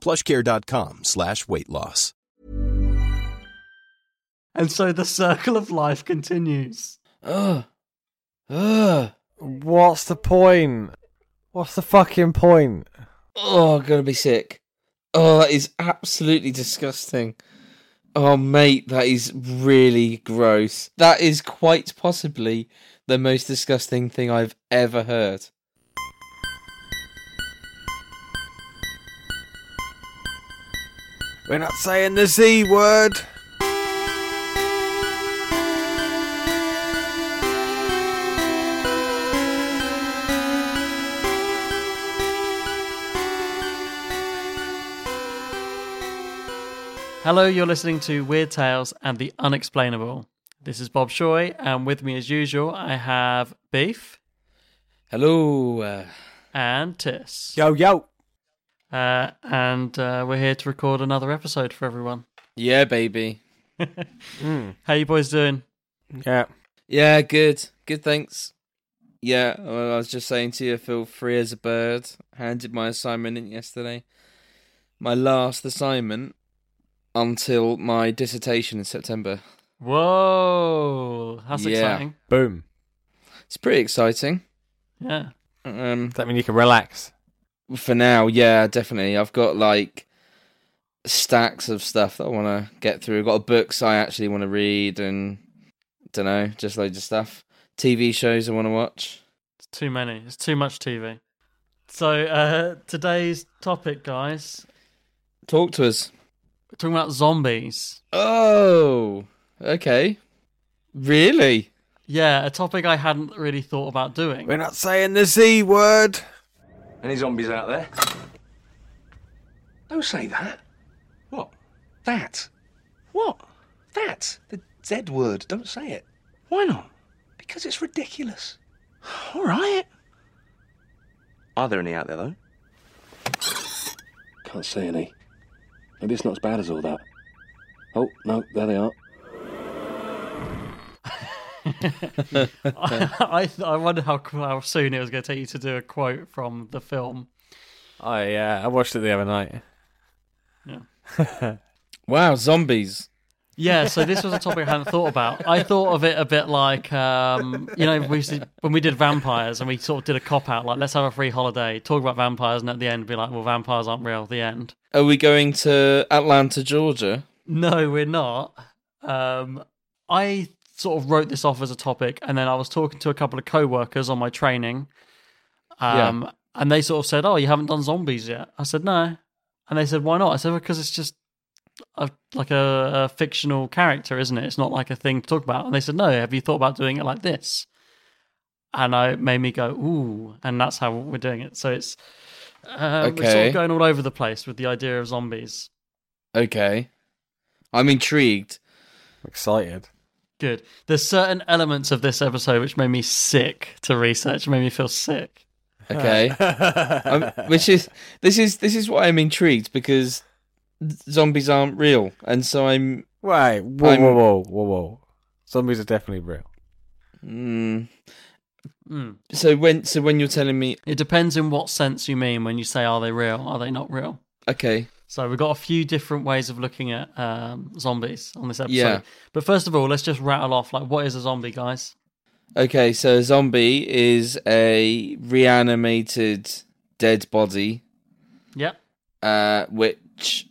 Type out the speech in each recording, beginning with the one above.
plushcare.com slash weight loss. And so the circle of life continues. Ugh. Ugh. What's the point? What's the fucking point? Oh, I'm gonna be sick. Oh, that is absolutely disgusting. Oh, mate, that is really gross. That is quite possibly the most disgusting thing I've ever heard. We're not saying the Z word. Hello, you're listening to Weird Tales and the Unexplainable. This is Bob Shoy, and with me, as usual, I have Beef Hello. Uh, and Tis. Yo, yo. Uh, and uh, we're here to record another episode for everyone. yeah, baby. How you boys doing? Yeah. Yeah, good. Good, thanks. Yeah, well, I was just saying to you, I feel free as a bird. Handed my assignment in yesterday. My last assignment until my dissertation in September. Whoa, that's Yeah. exciting. Boom. It's pretty exciting. Yeah. Um, Does that mean you can relax? For now, yeah, definitely. I've got like stacks of stuff that I want to get through. I've got books I actually want to read, and don't know, just loads of stuff. TV shows I want to watch. It's too many. It's too much TV. So uh, today's topic, guys, Talk to us. we're talking about zombies. Oh, okay. Really? Yeah, a topic I hadn't really thought about doing. We're not saying the Z word. Any zombies out there? Don't say that. What? That? What? That? The Z word. Don't say it. Why not? Because it's ridiculous. All right. Are there any out there, though? Can't see any. Maybe it's not as bad as all that. Oh, no, there they are. I I wonder how how soon it was going to take you to do a quote from the film. Oh, yeah. I watched it the other night. Yeah. Wow, zombies. Yeah, so this was a topic I hadn't thought about. I thought of it a bit like, um, you know, we to- when we did vampires and we sort of did a cop out, like let's have a free holiday, talk about vampires, and at the end be like, well, vampires aren't real. The end. Are we going to Atlanta, Georgia? No, we're not. Um, I sort of wrote this off as a topic, and then I was talking to a couple of co-workers on my training, um, and they sort of said, "Oh, you haven't done zombies yet." I said, "No," and they said, "Why not?" I said, "Because it's just a, like a, a fictional character, isn't it? It's not like a thing to talk about." And they said, "No, have you thought about doing it like this?" And I made me go, "Ooh," and that's how we're doing it. So it's uh, we're sort Okay. of going all over the place with the idea of zombies. Okay. I'm intrigued. Excited. Good. There's certain elements of this episode which made me sick to research, made me feel sick. Okay. um, which is this is this is why I'm intrigued because zombies aren't real, and so I'm. Wait. Whoa, I'm- whoa, whoa, whoa, whoa. Zombies are definitely real. Mm, Mm. so when so when you're telling me, It depends in what sense you mean when you say are they real, are they not real? okay, So we've got a few different ways of looking at um, zombies on this episode. Yeah. But first of all, let's just rattle off like what is a zombie, guys? okay, so a zombie is a reanimated dead body, Yep. uh, which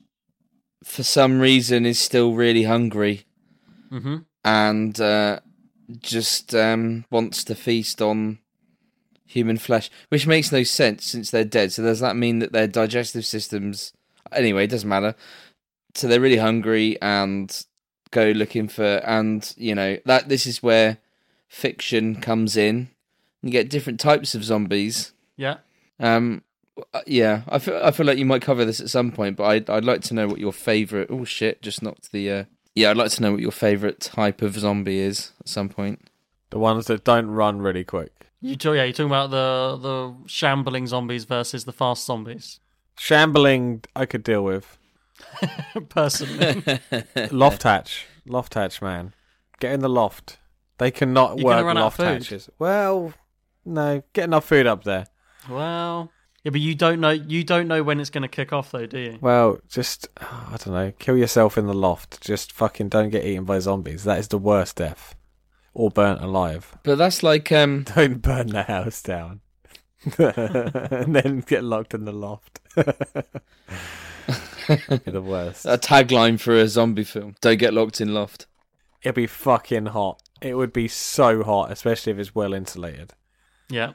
for some reason is still really hungry hmm and uh, just um, wants to feast on human flesh, which makes no sense since they're dead. So does that mean that their digestive systems? Anyway, it doesn't matter. So they're really hungry and go looking for, and you know that this is where fiction comes in. You get different types of zombies. Yeah. Um, yeah, I feel I feel like you might cover this at some point, but I'd I'd like to know what your favorite. Oh shit! Just knocked the. Uh, yeah, I'd like to know what your favorite type of zombie is at some point. The ones that don't run really quick. You talk, yeah, you're talking about the the shambling zombies versus the fast zombies. Shambling, I could deal with. Personally, Loft hatch. Loft hatch, man. Get in the loft. They cannot You're gonna work run out of loft food. hatches. Well, no. Get enough food up there. well, yeah, but you don't know you don't know when it's going to kick off, though, do you? Well, just, I don't know. Kill yourself in the loft. Just fucking don't get eaten by zombies. That is the worst death. Or burnt alive. But that's like um, Don't burn the house down. and then get locked in the loft. The worst. a tagline for a zombie film. Don't get locked in loft. It'd be fucking hot. It would be so hot, especially if it's well insulated. Yeah.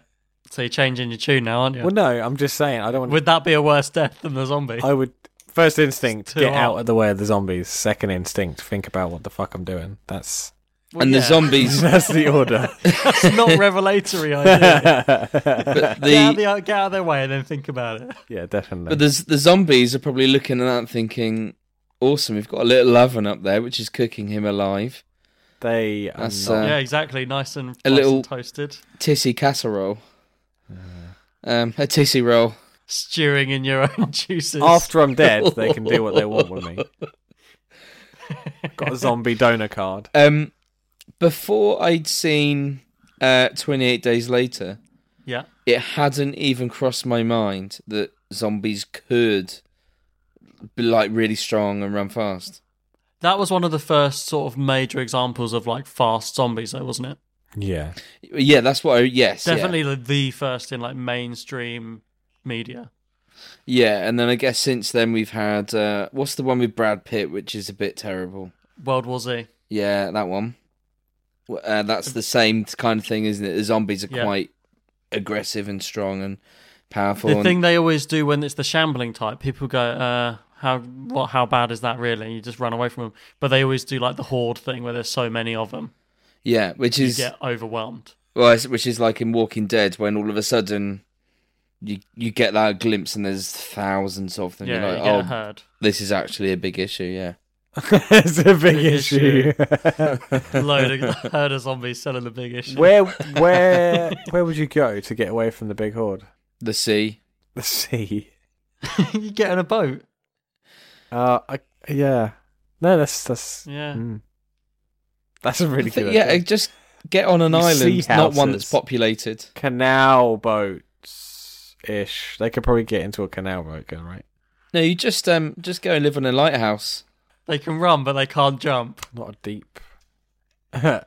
So you're changing your tune now, aren't you? Well, no, I'm just saying. I don't want. Would that be a worse death than the zombie? I would. First instinct, get hot. out of the way of the zombies. Second instinct, think about what the fuck I'm doing. That's Well, and the zombies, that's the order. That's not revelatory idea. but get, out the the, get out of their way and then think about it. yeah, definitely. but the the zombies are probably looking at that thinking, "Awesome, we've got a little oven up there, which is cooking him alive." they are not. Uh, yeah, exactly. Nice and, a nice little- and toasted. Tissy casserole, um, a tissy roll. Stewing in your own juices. After I'm dead, they can do what they want with me. Got a zombie donor card. Um, before I'd seen uh, Twenty Eight Days Later, Yeah. it hadn't even crossed my mind that zombies could be like really strong and run fast. That was one of the first sort of major examples of like fast zombies, though, wasn't it? Yeah, Yeah, that's what. I, yes, yeah. Definitely the, the first in like mainstream media. Yeah, and then I guess since then we've had uh, what's the one with Brad Pitt, which is a bit terrible. World War Z. Yeah, that one. Uh, that's the same kind of thing, isn't it? The zombies are Yeah. quite aggressive and strong and powerful. The and- thing they always do when it's the shambling type, people go, uh, "How what? How bad is that really?" You just run away from them. But they always do like the horde thing where there's so many of them, yeah, which you is get overwhelmed. well, which is like in Walking Dead when all of a sudden you you get that glimpse and there's thousands of them. Yeah, You're you get oh, this is actually a big issue. Yeah, it's a big, Big issue. Load of herd of zombies selling the big issue. where, where, where would you go to get away from the big horde? the sea. The sea. you get in a boat. Uh, I, yeah. No, that's that's. Yeah. mm. That's a really I think- good. yeah, idea. just get on an You island, not one that's populated. canal boats ish. They could probably get into a canal boat, right? No, you just um just go and live on a lighthouse. They can run, but they can't jump. Not a deep.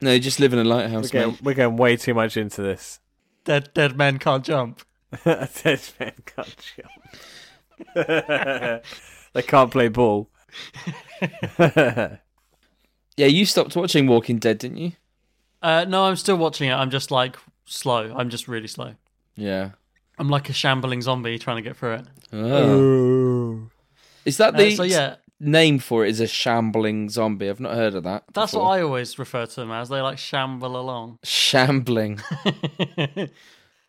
No, you just live in a lighthouse, going, mate. we're going way too much into this. Dead dead men can't jump. Dead man can't jump. they can't play ball. Yeah, you stopped watching Walking Dead, didn't you? Uh, no, I'm still watching it. I'm just like slow. I'm just really slow. Yeah. I'm like a shambling zombie trying to get through it. Oh. Is that Uh, the so yeah, name for it? Is a shambling zombie? I've not heard of that. that's before. what I always refer to them as. They like shamble along. Shambling. Uh,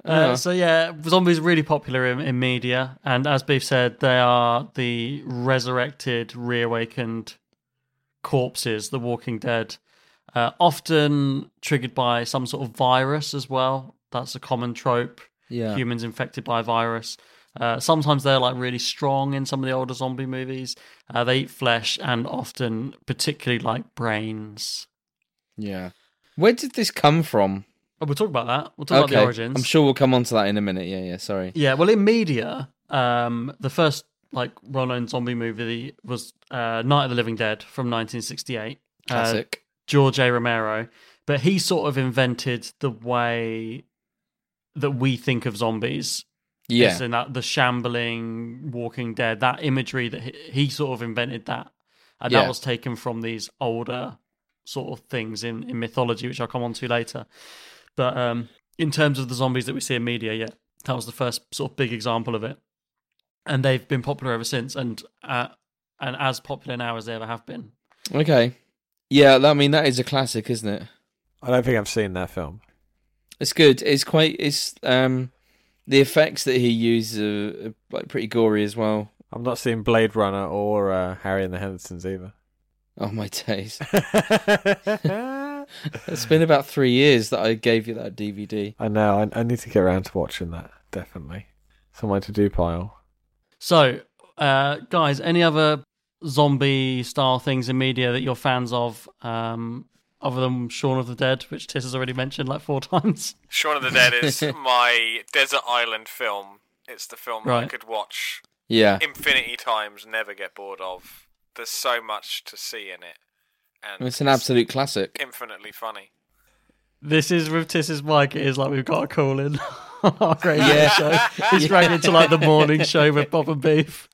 Oh. So yeah, zombies are really popular in, in media, and as Beef said, they are the resurrected, reawakened corpses, the Walking Dead, uh, often triggered by some sort of virus as well. That's a common trope. Yeah. Humans infected by a virus. Uh, sometimes they're like really strong in some of the older zombie movies. Uh, they eat flesh and often particularly like brains. Yeah. Where did this come from? Oh, we'll talk about that. We'll talk about the origins. I'm sure we'll come on to that in a minute. Yeah, yeah, sorry. Yeah, well, in media, um, the first like well-known zombie movie was uh, Night of the Living Dead from 1968. Uh, Classic. George A. Romero, but he sort of invented the way that we think of zombies Yeah. It's in that the shambling Walking Dead, that imagery that he, he sort of invented that, and Yeah. that was taken from these older sort of things in, in mythology, which I'll come on to later. But um, in terms of the zombies that we see in media, yeah, that was the first sort of big example of it, and they've been popular ever since, and uh, and as popular now as they ever have been. Okay. Yeah, I mean that is a classic, isn't it? I don't think I've seen that film. It's good. It's quite. It's um, the effects that he uses are, are like pretty gory as well. I'm not seeing Blade Runner or uh, Harry and the Hendersons either. Oh my days! It's been about three years that I gave you that DVD. I know. I, I need to get around to watching that. Definitely. Somewhere to do pile. So, uh, guys, any other zombie style things in media that you're fans of, um, other than Shaun of the Dead, which Tis has already mentioned like four times? Shaun of the Dead is my desert island film. It's the film that I could watch Yeah, infinity times, never get bored of. There's so much to see in it, and it's an absolute classic. infinitely funny. This is with Tiss's mic. It is like we've got a call in on our radio Yeah. show. He's rang into like the morning show with Bob and Beef.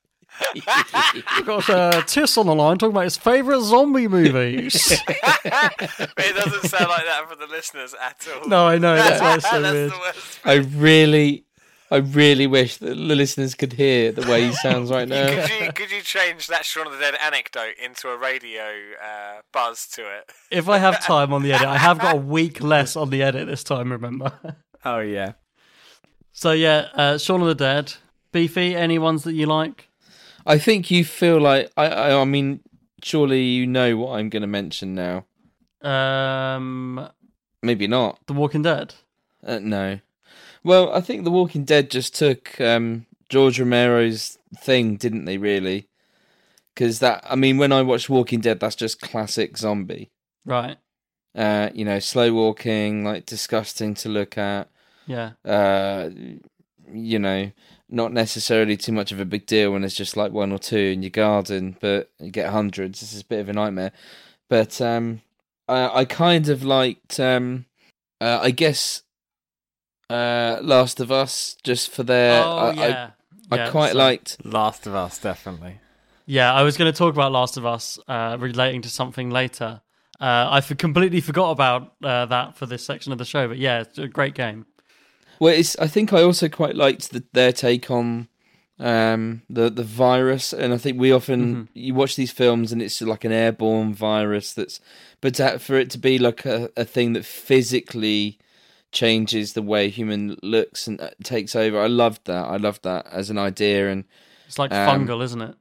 We've got uh, Tiss on the line talking about his favourite zombie movies. But it doesn't sound like that for the listeners at all. no, I know. That's why it's so That's weird. the worst. I really, I really wish that the listeners could hear the way he sounds right now. Could you could you change that Shaun of the Dead anecdote into a radio uh, buzz to it? If I have time on the edit, I have got a week less on the edit this time, remember? Oh, yeah. So, yeah, uh, Shaun of the Dead. Beefy, any ones that you like? I think you feel like I, I. I mean, surely you know what I'm going to mention now. Um, Maybe not. The Walking Dead. Uh, no. Well, I think The Walking Dead just took um, George Romero's thing, didn't they? Really? Because that. I mean, when I watch Walking Dead, that's just classic zombie. Right. Uh, you know, slow walking, like disgusting to look at. Yeah. uh, you know, not necessarily too much of a big deal when there's just like one or two in your garden, but you get hundreds. This is a bit of a nightmare. But um, I, I kind of liked, um, uh, I guess, uh, Last of Us just for their. oh, I, I- yeah. I, Yeah, quite so- liked. Last of Us, definitely. Yeah, I was going to talk about Last of Us uh, relating to something later. Uh, I f- completely forgot about uh, that for this section of the show, but yeah, it's a great game. Well, it's. I think I also quite liked the, their take on um, the the virus, and I think we often you watch these films and it's like an airborne virus that's, but to, for it to be like a, a thing that physically changes the way human looks and uh, takes over. I loved that. I loved that as an idea, and It's like Um, fungal, isn't it?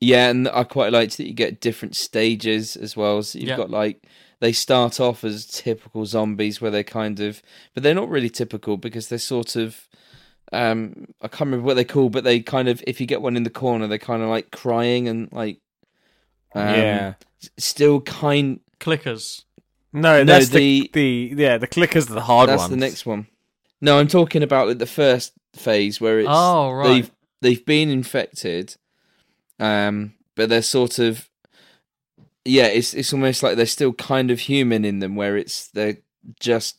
yeah, and I quite liked that you get different stages as well. So you've Yeah. got like they start off as typical zombies where they're kind of, but they're not really typical because they're sort of, um, I can't remember what they're called, but they kind of, if you get one in the corner, they're kind of like crying and like, um, yeah. still kind. Clickers. No, No, that's the, the- the yeah the clickers are the hard ones. That's ones. the next one. No, I'm talking about the first phase where it's Oh, right. they've they've been infected, um, but they're sort of yeah, it's it's almost like they're still kind of human in them, where it's they're just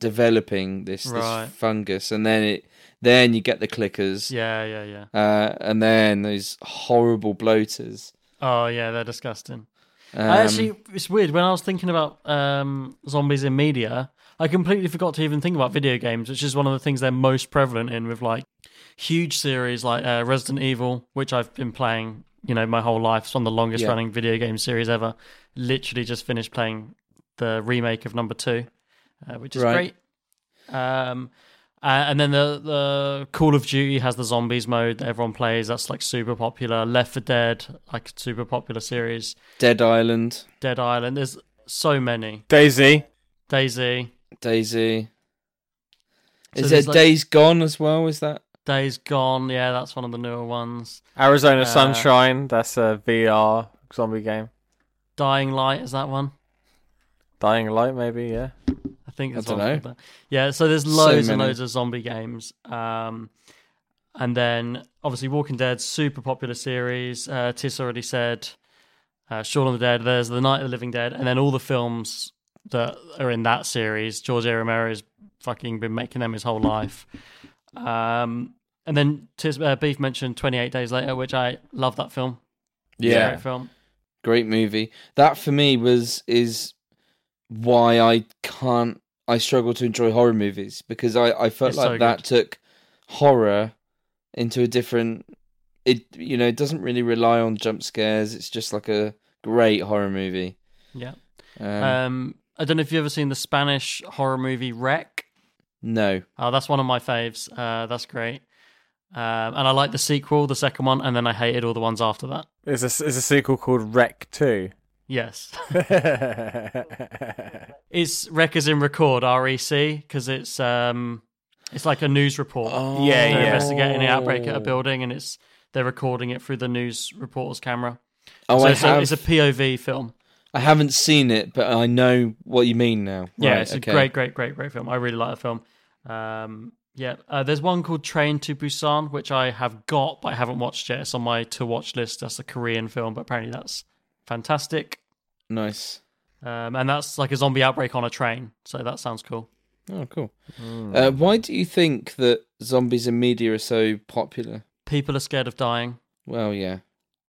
developing this Right. this fungus, and then it then you get the clickers, Yeah, yeah, yeah. uh, and then those horrible bloaters. Oh, yeah, they're disgusting. Um, I actually, it's weird. When I was thinking about um, zombies in media, I completely forgot to even think about video games, which is one of the things they're most prevalent in with like huge series like uh, Resident Evil, which I've been playing, you know, my whole life. It's one of the longest Yeah. running video game series ever. Literally just finished playing the remake of number two, uh, which is Right. great. Um, uh, and then the the Call of Duty has the zombies mode that everyone plays. That's like super popular. Left 4 Dead, like super popular series. Dead Island, Dead Island. There's so many. Daisy. Daisy, Daisy. So Is there's, there like- Days Gone as well? Is that? Days Gone. Yeah, that's one of the newer ones. Arizona Uh, Sunshine. That's a VR zombie game. Dying Light is that one? Dying Light, maybe. Yeah. I think I dunno. one. Yeah, so there's loads and loads of zombie games. Um, and then obviously Walking Dead, super popular series. Uh, Tiss already said uh, Shaun of the Dead. There's The Night of the Living Dead, and then all the films that are in that series. George A. Romero's fucking been making them his whole life. Um, And then Tis, uh, Beef mentioned 28 Days Later, which I love that film. Yeah, Great film. great movie. That for me was is why I can't. I struggle to enjoy horror movies because I I felt It's like so that good. took horror into a different. It you know it doesn't really rely on jump scares. It's just like a great horror movie. Yeah. Um, Um, I don't know if you've ever seen the Spanish horror movie Rec. no, Oh, that's one of my faves. Uh, that's great. Um, and I liked the sequel, the second one, and then I hated all the ones after that. There's a, there's a sequel called Rec 2. Yes. It's Rec as in record, R E C, because it's um, it's like a news report. Oh. Yeah, They're yeah. investigating an outbreak at a building, and it's they're recording it through the news reporter's camera. oh so I it's, have. a, it's a POV film. I haven't seen it, but I know what you mean now. Yeah, Right, it's okay. a great, great, great, great film. I really like the film. Um, yeah, uh, there's one called Train to Busan, which I have got, but I haven't watched yet. It's on my to watch list. That's a Korean film, but apparently that's fantastic. Nice. Um, and that's like a zombie outbreak on a train, so that sounds cool. Oh, cool. Hmm. Uh, why do you think that zombies in media are so popular? People are scared of dying, Well, yeah.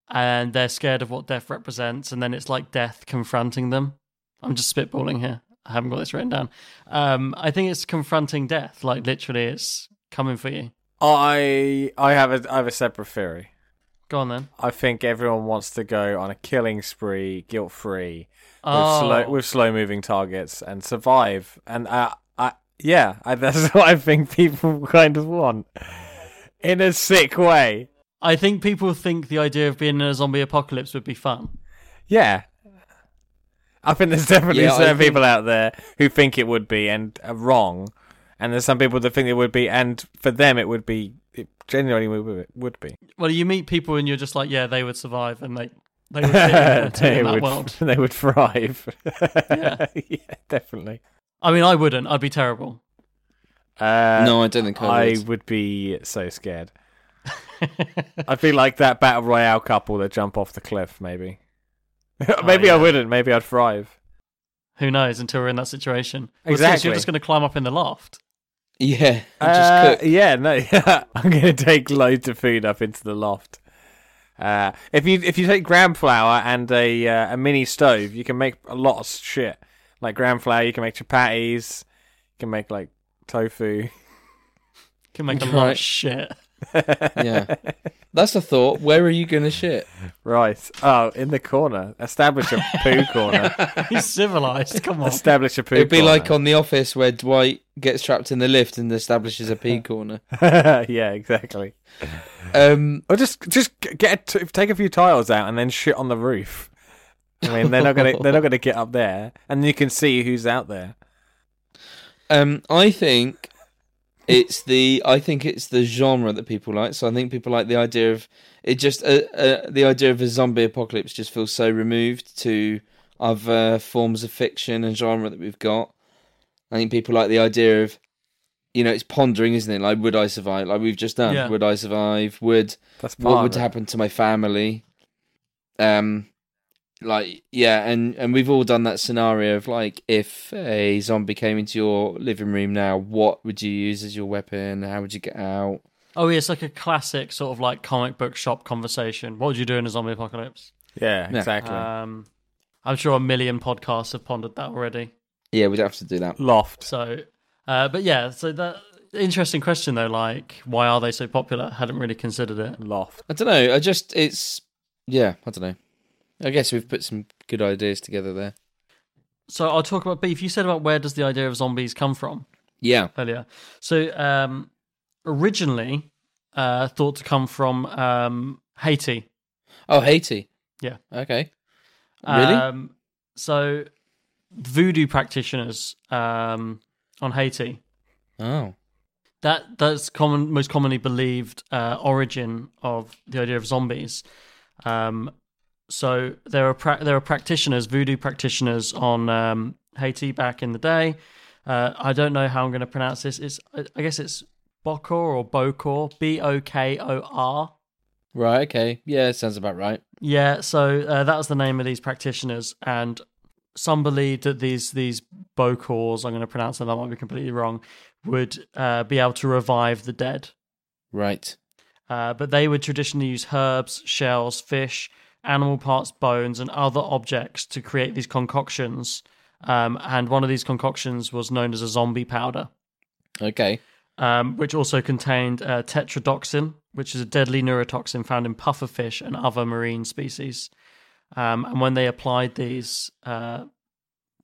and they're scared of what death represents, and then it's like death confronting them. I'm just spitballing here. I haven't got this written down. Um, I think it's confronting death. Like literally, it's coming for you. I I have a I have a separate theory. Go on then. I think everyone wants to go on a killing spree, guilt free, with Oh. slow with slow moving targets and survive. And uh, I yeah, I, that's what I think people kind of want in a sick way. I think people think the idea of being in a zombie apocalypse would be fun. Yeah. I think there's definitely Yeah, certain think- people out there who think it would be and are wrong, and there's some people that think it would be, and for them it would be. It genuinely would would be. Well, you meet people and you're just like, yeah, they would survive, and they they would in, in they that would. world. They would thrive. Yeah. yeah, definitely. I mean, I wouldn't. I'd be terrible. Uh, no, I don't think I I would. would be so scared. I'd be like that battle royale couple that jump off the cliff. Maybe. maybe I yeah. wouldn't. Maybe I'd thrive. Who knows until we're in that situation? Well, Exactly. You're just going to climb up in the loft. Yeah, and Uh, just cook. Yeah, no, I'm going to take loads of food up into the loft. Uh, if you if you take gram flour and a uh, a mini stove, you can make a lot of shit. Like gram flour, you can make chapatis, you can make like tofu. You Can make a lot Right. of shit. Yeah, that's a thought. Where are you going to shit? Right. Oh, in the corner. Establish a poo corner. He's civilized. Come on. Establish a poo. It'd be corner. like on The Office where Dwight gets trapped in the lift and establishes a pee corner. yeah, exactly. Um, Or just just get a t- take a few tiles out and then shit on the roof. I mean, they're not gonna they're not gonna get up there, and you can see who's out there. um, I think it's the I think it's the genre that people like. So I think people like the idea of it. Just uh, uh, the idea of a zombie apocalypse just feels so removed to other forms of fiction and genre that we've got. I think people like the idea of, you know, it's pondering, isn't it? Like, would I survive? Like we've just done. Yeah. Would I survive? Would That's what would happen to my family um like yeah and and we've all done that scenario of like if a zombie came into your living room now what would you use as your weapon how would you get out Oh, yeah, it's like a classic sort of like comic book shop conversation. What would you do in a zombie apocalypse? Yeah, Yeah. exactly. Um, I'm sure a million podcasts have pondered that already. yeah we'd have to do that Loft. So, uh, but yeah, so that interesting question though. Like, why are they so popular? Hadn't really considered it. Loft. i don't know i just it's yeah i don't know i guess we've put some good ideas together there So I'll talk about beef. You said about where does the idea of zombies come from yeah earlier. So um, originally uh, thought to come from um, Haiti. oh haiti Yeah. okay really Um, so voodoo practitioners um, on Haiti. oh That that's common, most commonly believed uh, origin of the idea of zombies. Um, so there are pra- there are practitioners, voodoo practitioners on um, Haiti back in the day. Uh, I don't know how I'm going to pronounce this. It's I I guess it's Bokor or Bokor, B O K O R. right okay yeah it sounds about right Yeah, so uh, that was the name of these practitioners, and some believed that these these bokors, I'm going to pronounce them, that might be completely wrong, would uh, be able to revive the dead. Right. Uh, but they would traditionally use herbs, shells, fish, animal parts, bones, and other objects to create these concoctions. Um, and one of these concoctions was known as a zombie powder, Okay. um, which also contained uh, tetrodotoxin, which is a deadly neurotoxin found in pufferfish and other marine species. Um, and when they applied these uh,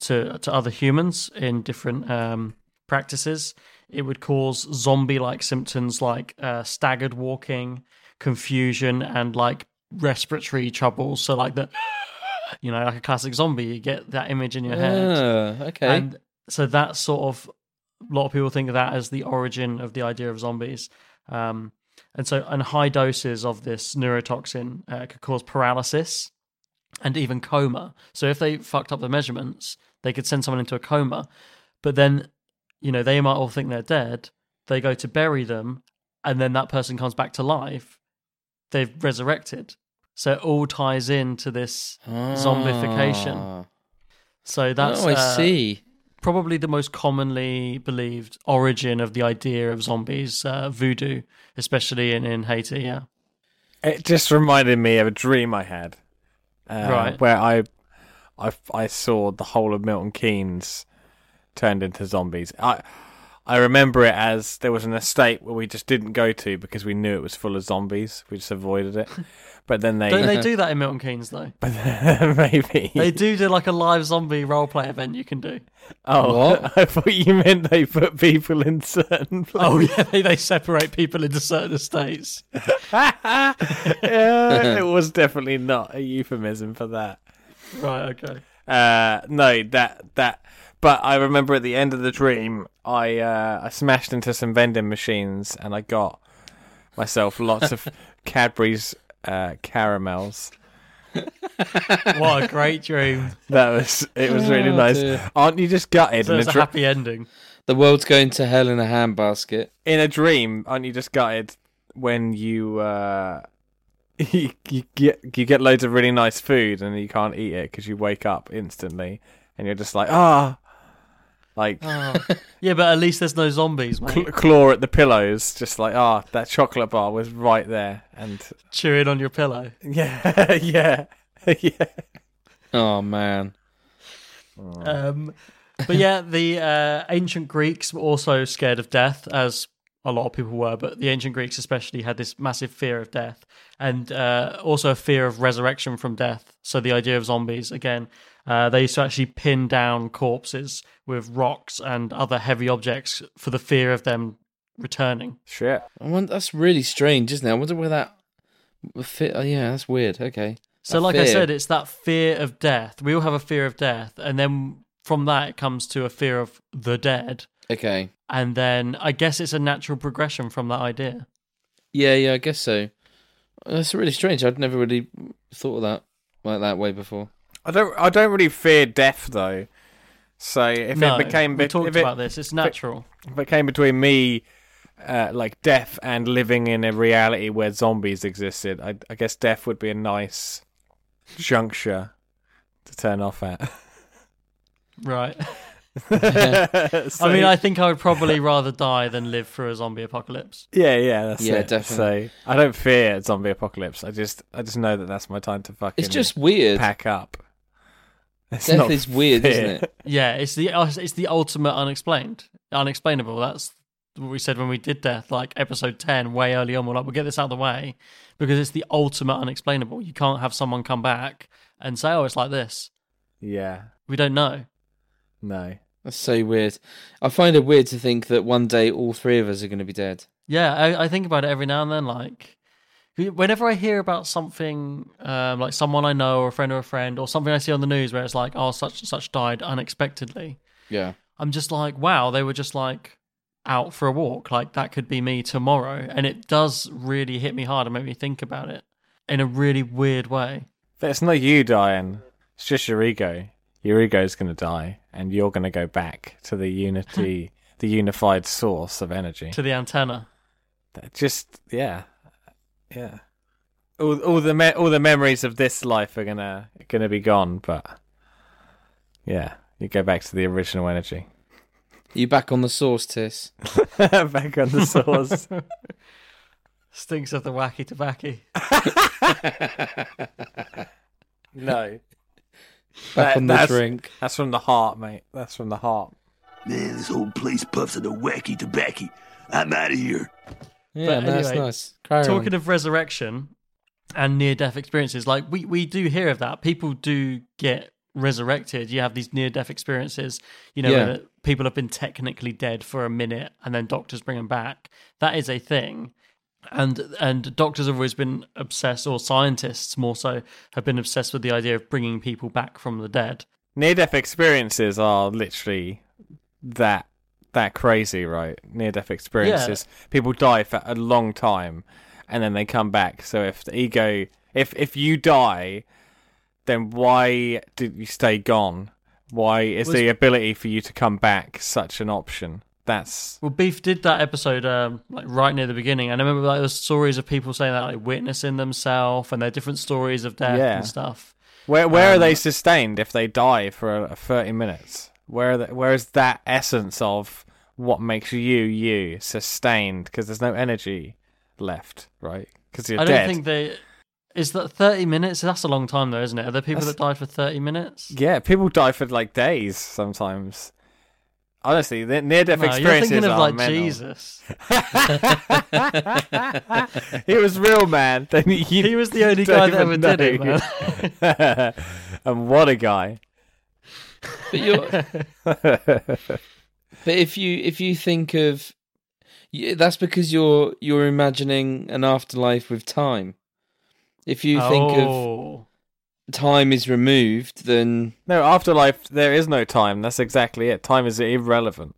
to to other humans in different um, practices, it would cause zombie-like symptoms like uh, staggered walking, confusion, and like respiratory troubles. So like the, you know, like a classic zombie, you get that image in your head. Ah, okay. And so that sort of a lot of people think of that as the origin of the idea of zombies. Um, and so, and high doses of this neurotoxin uh, could cause paralysis and even coma. So if they fucked up the measurements, they could send someone into a coma. But then, you know, they might all think they're dead. They go to bury them, and then that person comes back to life. They've resurrected. So it all ties into this zombification. Ah. So that's oh, I uh, see. probably the most commonly believed origin of the idea of zombies, uh, voodoo, especially in, in Haiti. Yeah. It just reminded me of a dream I had, uh, Right. Where I, I, I saw the whole of Milton Keynes turned into zombies. I, I remember it as there was an estate where we just didn't go to because we knew it was full of zombies. We just avoided it. But then they, Don't they do that in Milton Keynes though? but maybe They do do like a live zombie roleplay event you can do. Oh, What? I thought you meant they put people in certain. Places. Oh yeah, they, they separate people into certain estates. yeah, it was definitely not a euphemism for that. Right. Okay. Uh, no, that that. But I remember at the end of the dream, I uh, I smashed into some vending machines and I got myself lots of Cadbury's uh, caramels. What a great dream. That was it was really Oh, nice. dear. Aren't you just gutted So in a, it's a dr- happy ending. The world's going to hell in a handbasket. in a dream? Aren't you just gutted when you uh, you, you get you get loads of really nice food and you can't eat it because you wake up instantly and you're just like ah. Like Yeah, but at least there's no zombies, mate. cl- claw at the pillows, just like ah, that chocolate bar was right there, and Chewing on your pillow. yeah, yeah, yeah. Oh man. Um, but yeah, the uh, ancient Greeks were also scared of death, as a lot of people were. But the ancient Greeks, especially, had this massive fear of death, and uh, also a fear of resurrection from death. So the idea of zombies again, uh, they used to actually pin down corpses with rocks and other heavy objects for the fear of them returning. Shit. I wonder, that's really strange, isn't it? I wonder where that fit. Oh, yeah, that's weird. Okay. So, That like I said, it's that fear of death. We all have a fear of death, and then from that it comes to a fear of the dead. Okay. And then I guess it's a natural progression from that idea. Yeah, yeah, I guess so. That's really strange. I'd never really thought of that like that way before. I don't. I don't really fear death though. So if no, it became, we bet- talked if it, about this. It's natural. if it came between me, uh, like death and living in a reality where zombies existed, I, I guess death would be a nice juncture to turn off at. Right. So- I mean, I think I would probably rather die than live through a zombie apocalypse. Yeah, yeah, that's Yeah, it. definitely. So I don't fear a zombie apocalypse. I just, I just know that that's my time to fucking. It's just weird. pack up. It's Death is weird, fear. isn't it? Yeah, it's the uh, it's the ultimate unexplained, unexplainable. That's what we said when we did death, like episode ten, way early on. We're like, we'll get this out of the way because it's the ultimate unexplainable. You can't have someone come back and say, "Oh, it's like this." Yeah, We don't know. no. That's so weird. I find it weird to think that one day all three of us are going to be dead. Yeah, I, I think about it every now and then. Like, whenever I hear about something, um, like someone I know, or a friend or a friend, or something I see on the news where it's like, oh, such and such died unexpectedly, Yeah. I'm just like, wow, they were just like out for a walk. Like, that could be me tomorrow. And it does really hit me hard and make me think about it in a really weird way. But it's not you dying. It's just your ego. Your ego's going to die, and you're going to go back to the unity, the unified source of energy. To the antenna. That Just yeah, yeah. All, all the me- all the memories of this life are gonna gonna be gone, but yeah, you go back to the original energy. You back on the source, Tis? back on the source. Stinks of the wacky tobacco. No. Back That- on the drink. That's from the heart, mate. That's from the heart. Man, this whole place puffs of the wacky tobacco. I'm out of here. Yeah, But that's nice. Carry Talking on. of resurrection and near death experiences, like we, we do hear of that. People do get resurrected. You have these near death experiences, you know, Yeah. where people have been technically dead for a minute and then doctors bring them back. That is a thing. And and doctors have always been obsessed, or scientists more so, have been obsessed with the idea of bringing people back from the dead. Near death experiences are literally that that crazy, right? Near death experiences. People die for a long time and then they come back. So if the ego if if you die, then why did you stay gone? Why is Was- the ability for you to come back such an option? That's Well, Beef did that episode um, like right near the beginning, and I remember like was stories of people saying that like witnessing themselves, and their different stories of death Yeah. and stuff. where where are Um, they sustained if they die for uh, 30 minutes? Where the, where is that essence of what makes you you sustained because there's no energy left, right? Because you're I don't think they. Is that thirty minutes? That's a long time, though, isn't it? Are there people That's- that died for thirty minutes? Yeah, people die for like days sometimes. Honestly, the near death No, you're thinking of are like mental. Jesus. he was real, man. He was the only guy that ever even did it, man. and what a guy! But you're, but if you if you think of that's because you're you're imagining an afterlife with time. If you think of oh, time is removed, then No, afterlife. There is no time. That's exactly it. Time is irrelevant.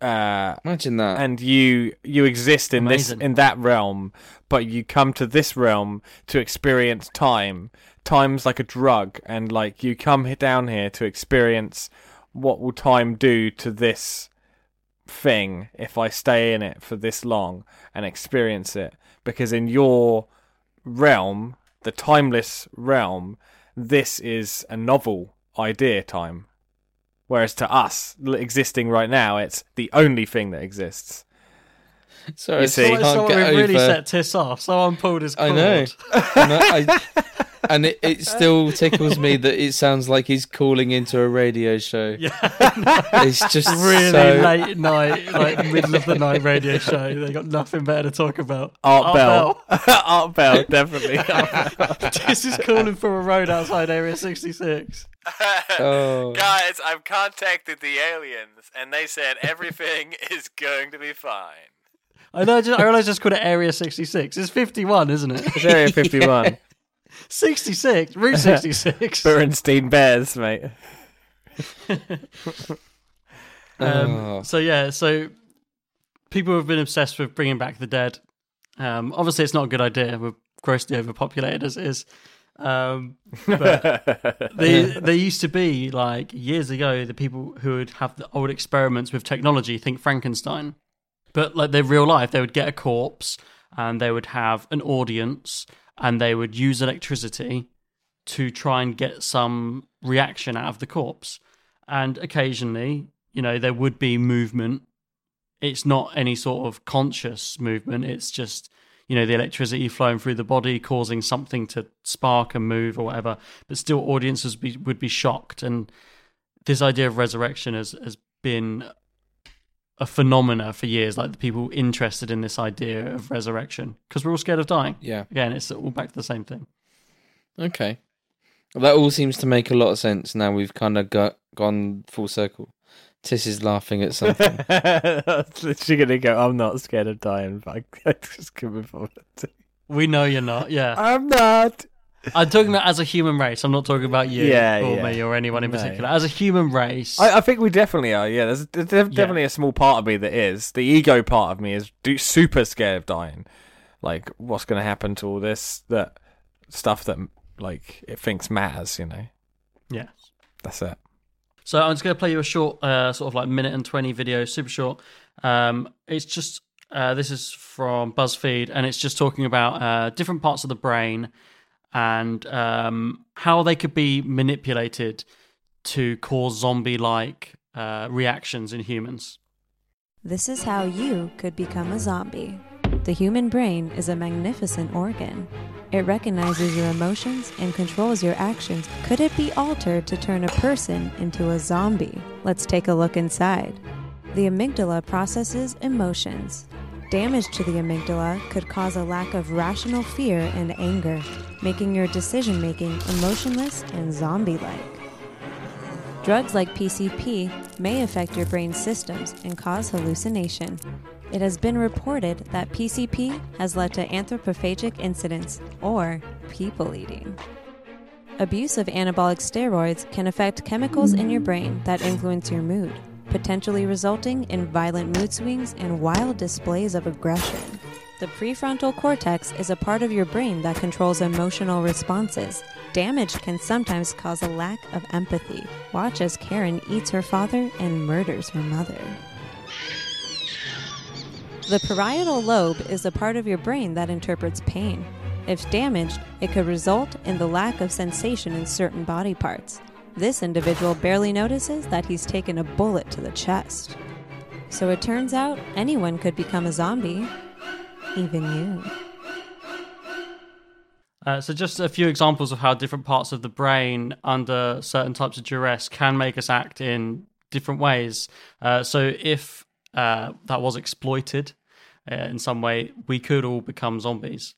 Uh, imagine that. and you you exist in Amazing. this in that realm, but you come to this realm to experience time. Time's like a drug, and like you come down here to experience what will time do to this thing if I stay in it for this long and experience it. Because in your realm, the timeless realm, this is a novel idea. Time. Whereas to us, existing right now, it's the only thing that exists. Sorry, You see. still someone, someone really over. set Tiss off. Someone pulled his I cord. know. and, I, I- and it, it still tickles me that it sounds like he's calling into a radio show. Yeah, It's just really so, late night, like middle of the night radio show. They got nothing better to talk about. Art Bell. Art Bell, definitely. Art Bell. this is calling for a road outside Area 66. Oh. Guys, I've contacted the aliens, and they said everything is going to be fine. I know. I, just, I realized I just called it Area 66. It's 51, isn't it? It's Area 51. 66, Route 66. Berenstein Bears, mate. Um, Oh. So yeah, so people have been obsessed with bringing back the dead. Um, obviously, it's not a good idea. We're grossly overpopulated as it is. Um, but they, there used to be like years ago the people who would have the old experiments with technology. Think Frankenstein, but like their real life, they would get a corpse and they would have an audience and they would use electricity to try and get some reaction out of the corpse. And occasionally, you know, there would be movement. It's not any sort of conscious movement. It's just, you know, the electricity flowing through the body causing something to spark and move or whatever. But still, audiences be, would be shocked. And this idea of resurrection has, has been a phenomena for years. Like the people interested in this idea of resurrection because we're all scared of dying. Yeah. Again, it's all back to the same thing. Okay. Well, that all seems to make a lot of sense now we've kind of got gone full circle. Tiss is laughing at something. She's going to go, I'm not scared of dying, but I, I just couldn't before. We know you're not. Yeah. I'm not. I'm talking about as a human race. I'm not talking about you Yeah, or yeah. me or anyone in No. particular. As a human race, I, I think we definitely are. Yeah, there's, there's def- definitely a small part of me that is. The ego part of me is do, super scared of dying. Like, what's going to happen to all this that stuff that like it thinks matters? You know, yeah. that's it. So I'm just going to play you a short, uh, sort of like minute and twenty video, super short. Um, it's just uh, this is from BuzzFeed, and it's just talking about uh, different parts of the brain and um, how they could be manipulated to cause zombie-like uh, reactions in humans. This is how you could become a zombie. The human brain is a magnificent organ. It recognizes your emotions and controls your actions. Could it be altered to turn a person into a zombie? Let's take a look inside. The amygdala processes emotions. Damage to the amygdala could cause a lack of rational fear and anger, making your decision making emotionless and zombie like. Drugs like PCP may affect your brain systems and cause hallucination. It has been reported that PCP has led to anthropophagic incidents, or people eating. Abuse of anabolic steroids can affect chemicals in your brain that influence your mood, potentially resulting in violent mood swings and wild displays of aggression. The prefrontal cortex is a part of your brain that controls emotional responses. Damage can sometimes cause a lack of empathy. Watch as Karen eats her father and murders her mother. The parietal lobe is a part of your brain that interprets pain. If damaged, it could result in the lack of sensation in certain body parts. This individual barely notices that he's taken a bullet to the chest. So it turns out anyone could become a zombie, even you. Uh, so, just a few examples of how different parts of the brain, under certain types of duress, can make us act in different ways. Uh, so, if uh, that was exploited uh, in some way, we could all become zombies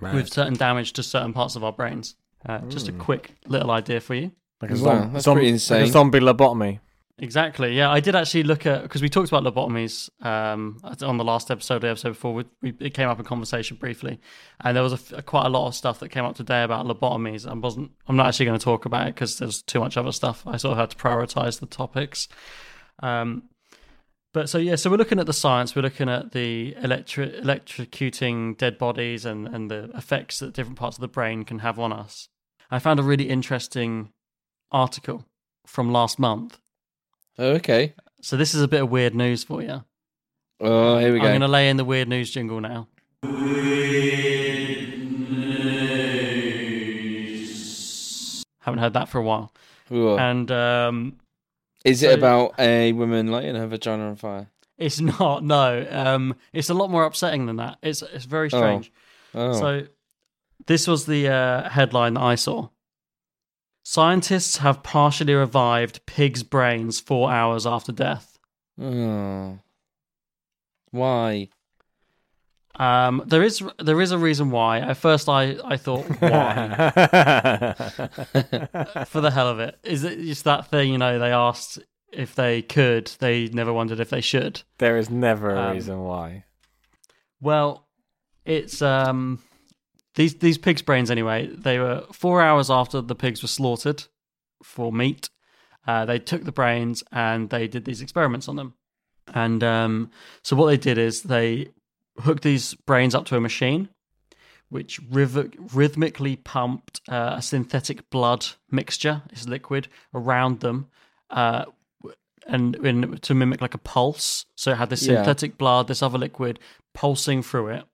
with certain damage to certain parts of our brains. Uh, just a quick little idea for you. Like a, Wow, zom- that's zom- pretty like a zombie lobotomy. Exactly. Yeah, I did actually look at because we talked about lobotomies um, on the last episode, the episode before. We, we, it came up in conversation briefly, and there was a f quite a lot of stuff that came up today about lobotomies. I wasn't. I'm not actually going to talk about it because there's too much other stuff. I sort of had to prioritize the topics. Um, but so yeah, so we're looking at the science. We're looking at the electri- electrocuting dead bodies and and the effects that different parts of the brain can have on us. I found a really interesting article from last month. Oh, okay. So this is a bit of weird news for you. Oh, here we go. I'm going to lay in the weird news jingle now. News. Haven't heard that for a while. Ooh. And um, Is it so- about a woman lighting her vagina on fire? it's not. No, um, it's a lot more upsetting than that. It's it's very Oh. strange. Oh. So this was the uh, headline that I saw. Scientists have partially revived pig's brains four hours after death. Oh. Why? Um, there is there is a reason why. At first, I, I thought why for the hell of it. Is it just that thing? You know, they asked if they could. They never wondered if they should. there is never a Um, reason why. Well, it's um these these pigs' brains anyway. They were four hours after the pigs were slaughtered for meat. Uh, they took the brains and they did these experiments on them. And um, so what they did is they hooked these brains up to a machine, which rhyth- rhythmically pumped uh, a synthetic blood mixture, this liquid, around them. Uh, and, and to mimic like a pulse, so it had this Yeah. synthetic blood, this other liquid pulsing through it,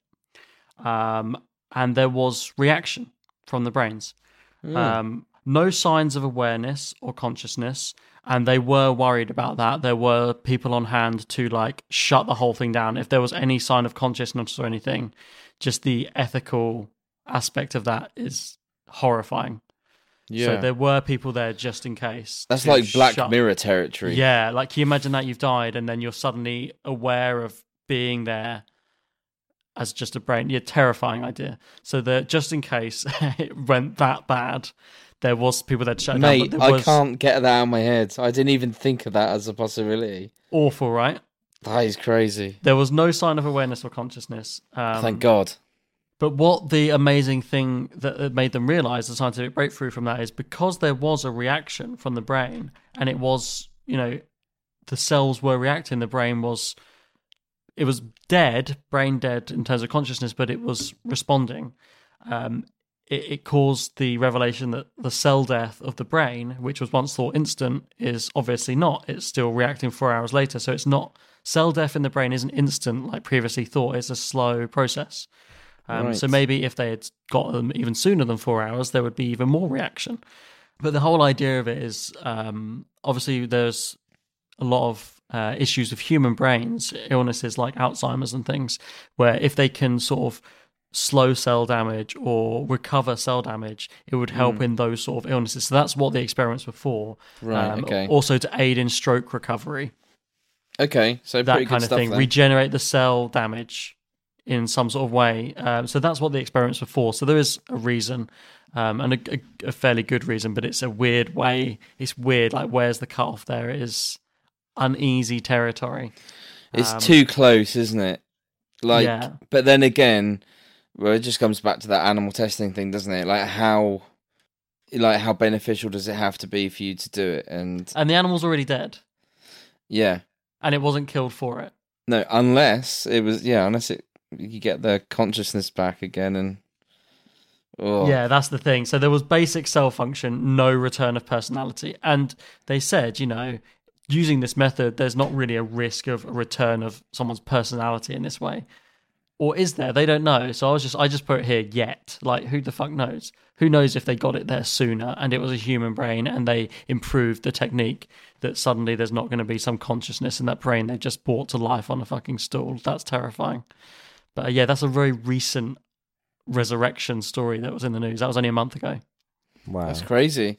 um, and there was reaction from the brains. Um, no signs of awareness or consciousness, and they were worried about that. There were people on hand to like shut the whole thing down if there was any sign of consciousness or anything. Just the ethical aspect of that is horrifying. Yeah. So there were people there just in case. That's like Black shut- Mirror territory. Yeah, like can you imagine that you've died and then you're suddenly aware of being there as just a brain. Yeah, terrifying idea. So that just in case it went that bad, there was people that shut it down. Mate, I can't get that out of my head. I didn't even think of that as a possibility. awful, right? That is crazy. There was no sign of awareness or consciousness. Um, Thank God. But what the amazing thing that made them realize the scientific breakthrough from that is because there was a reaction from the brain, and it was, you know, the cells were reacting. The brain was, it was dead, brain dead in terms of consciousness, but it was responding. Um, it, it caused the revelation that the cell death of the brain, which was once thought instant, is obviously not. It's still reacting four hours later. So it's not cell death in the brain isn't instant like previously thought. It's a slow process. Um, So maybe if they had got them even sooner than four hours, there would be even more reaction. But the whole idea of it is um, obviously there's a lot of uh, issues with human brains, illnesses like Alzheimer's and things, where if they can sort of slow cell damage or recover cell damage, it would help Mm. in those sort of illnesses. So that's what the experiments were for. Um, Right, okay. Also to aid in stroke recovery, Okay, so that kind of thing. then. Regenerate the cell damage in some sort of way. Um, so that's what the experiments were for. So there is a reason. Um, and a, a, a fairly good reason, but it's a weird way. It's weird. Like, where's the cutoff there? It is uneasy territory. It's Um, too close, isn't it? Like, Yeah. but then again, well, it just comes back to that animal testing thing, doesn't it? Like how, like how beneficial does it have to be for you to do it? And And the animal's already dead, yeah, and it wasn't killed for it. no, unless it was, yeah, unless it you get the consciousness back again, and oh, Yeah, that's the thing. So there was basic cell function, no return of personality. And they said, you know, using this method, there's not really a risk of a return of someone's personality in this way. Or is there? They don't know. So I was just I just put it here yet. Like who the fuck knows? Who knows if they got it there sooner and it was a human brain and they improved the technique that suddenly there's not going to be some consciousness in that brain they just brought to life on a fucking stool. That's terrifying. But uh, yeah, that's a very recent resurrection story that was in the news. That was only a month ago. Wow. that's crazy.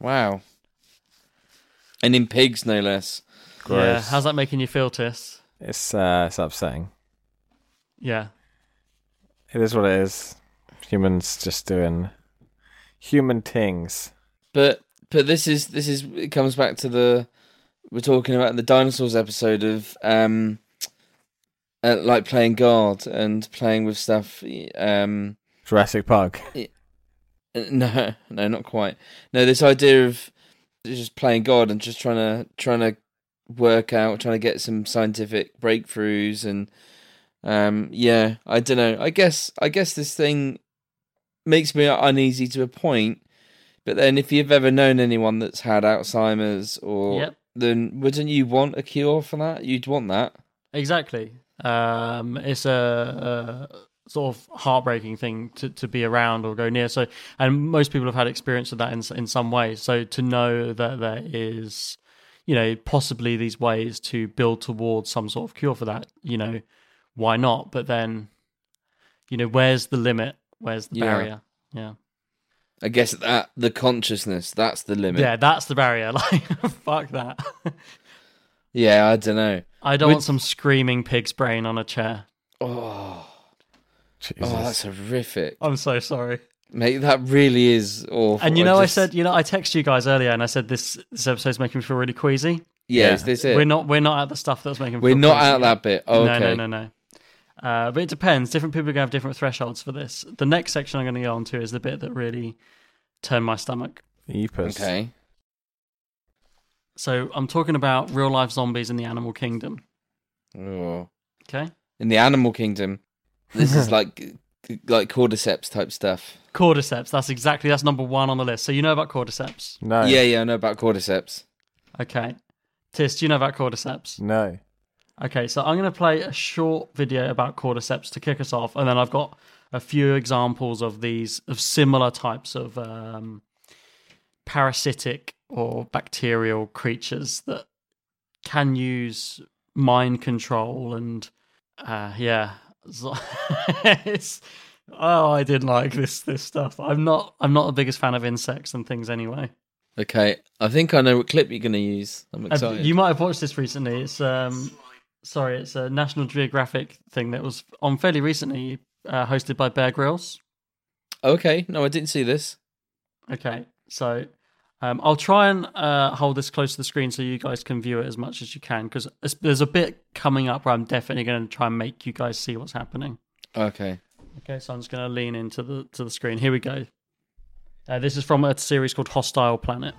Wow. And in pigs, no less. Yeah, how's that making you feel, Tis? It's uh, it's upsetting. Yeah, It is what it is. Humans just doing human things. But but this is this is it comes back to the we're talking about the dinosaurs episode of um uh, like playing God and playing with stuff um Jurassic Park. uh, no no not quite no this idea of just playing God and just trying to trying to work out trying to get some scientific breakthroughs and um yeah I don't know I guess I guess this thing makes me uneasy to a point but then if you've ever known anyone that's had Alzheimer's or Yep. then wouldn't you want a cure for that you'd want that exactly. Um, it's a, a sort of heartbreaking thing to, to be around or go near. So, and most people have had experience of that in in some way. So to know that there is, you know, possibly these ways to build towards some sort of cure for that, you know, why not? But then, you know, where's the limit? Where's the Yeah. barrier? Yeah. I guess that the consciousness that's the limit Yeah, that's the barrier. Like, fuck that. yeah I don't know I don't Would- want some screaming pig's brain on a chair. oh Jesus. oh that's horrific I'm so sorry. Mate, that really is awful. And you know, I, just- said, you know, I texted you guys earlier, and I said this this episode's making me feel really queasy. yeah, Yeah. is this it? We're not, we're not at the stuff that's making. Me We're feel not queasy at that bit. Oh, No, okay. no, no, no. Uh, but it depends. Different people are gonna have different thresholds for this. The next section I'm going to go on to is the bit that really turned my stomach. Eepers. Okay. So I'm talking about real life zombies in the animal kingdom. Oh. Okay, In the animal kingdom, this is like like cordyceps type stuff. cordyceps. That's exactly that's number one on the list. So you know about cordyceps. No. Yeah, yeah, I know about cordyceps. Okay, Tis, do you know about cordyceps? No. Okay, so I'm going to play a short video about cordyceps to kick us off, and then I've got a few examples of these of similar types of um, parasitic or bacterial creatures that can use mind control and uh, yeah, So- it's, oh, I didn't like this this stuff. I'm not I'm not the biggest fan of insects and things anyway. Okay, I think I know what clip you're going to use. I'm Uh, excited. You might have watched this recently. It's um, sorry, it's a National Geographic thing that was on fairly recently, uh, hosted by Bear Grylls. Okay, no, I didn't see this. Okay, so um, I'll try and uh, hold this close to the screen so you guys can view it as much as you can because there's a bit coming up where I'm definitely going to try and make you guys see what's happening. Okay. Okay, so I'm just going to lean into the to the screen. Here we go. Uh, this is from a series called Hostile Planet.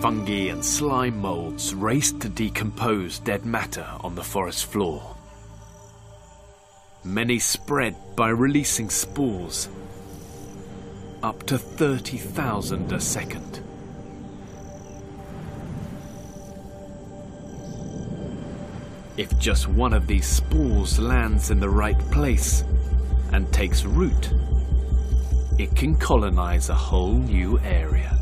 Fungi and slime molds race to decompose dead matter on the forest floor. Many spread by releasing spores, up to 30,000 a second. If just one of these spores lands in the right place and takes root, it can colonize a whole new area.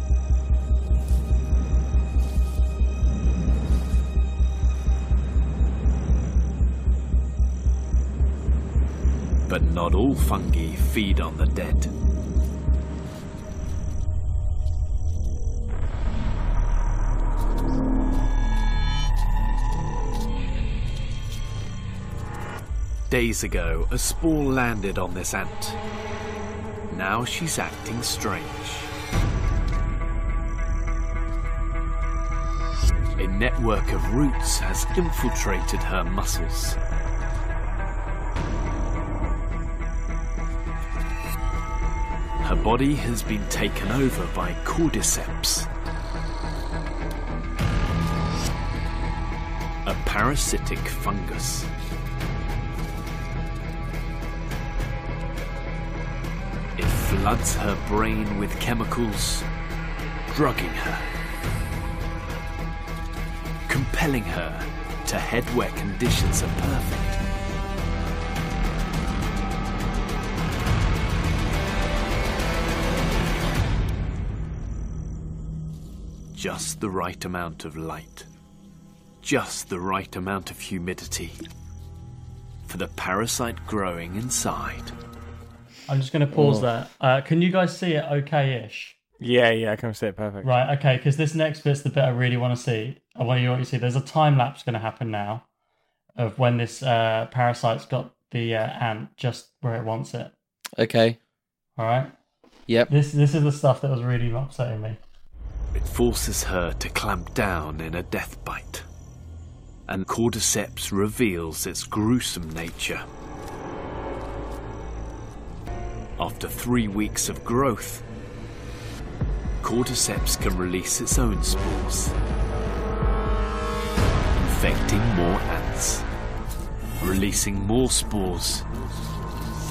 But not all fungi feed on the dead. Days ago, a spore landed on this ant. Now she's acting strange. A network of roots has infiltrated her muscles. Her body has been taken over by cordyceps, parasitic fungus. It floods her brain with chemicals, drugging her, compelling her to head where conditions are perfect. Just the right amount of light, just the right amount of humidity for the parasite growing inside. I'm just going to pause Oh. there. Uh, can you guys see it okay-ish? Yeah, yeah, I can see it perfect. Right, okay, because this next bit's the bit I really want to see. I want you to see. There's a time lapse going to happen now of when this uh, parasite's got the uh, ant just where it wants it. Okay. All right. Yep. This this is the stuff that was really upsetting me. It forces her to clamp down in a death bite. And Cordyceps reveals its gruesome nature. After three weeks of growth, Cordyceps can release its own spores, infecting more ants, releasing more spores,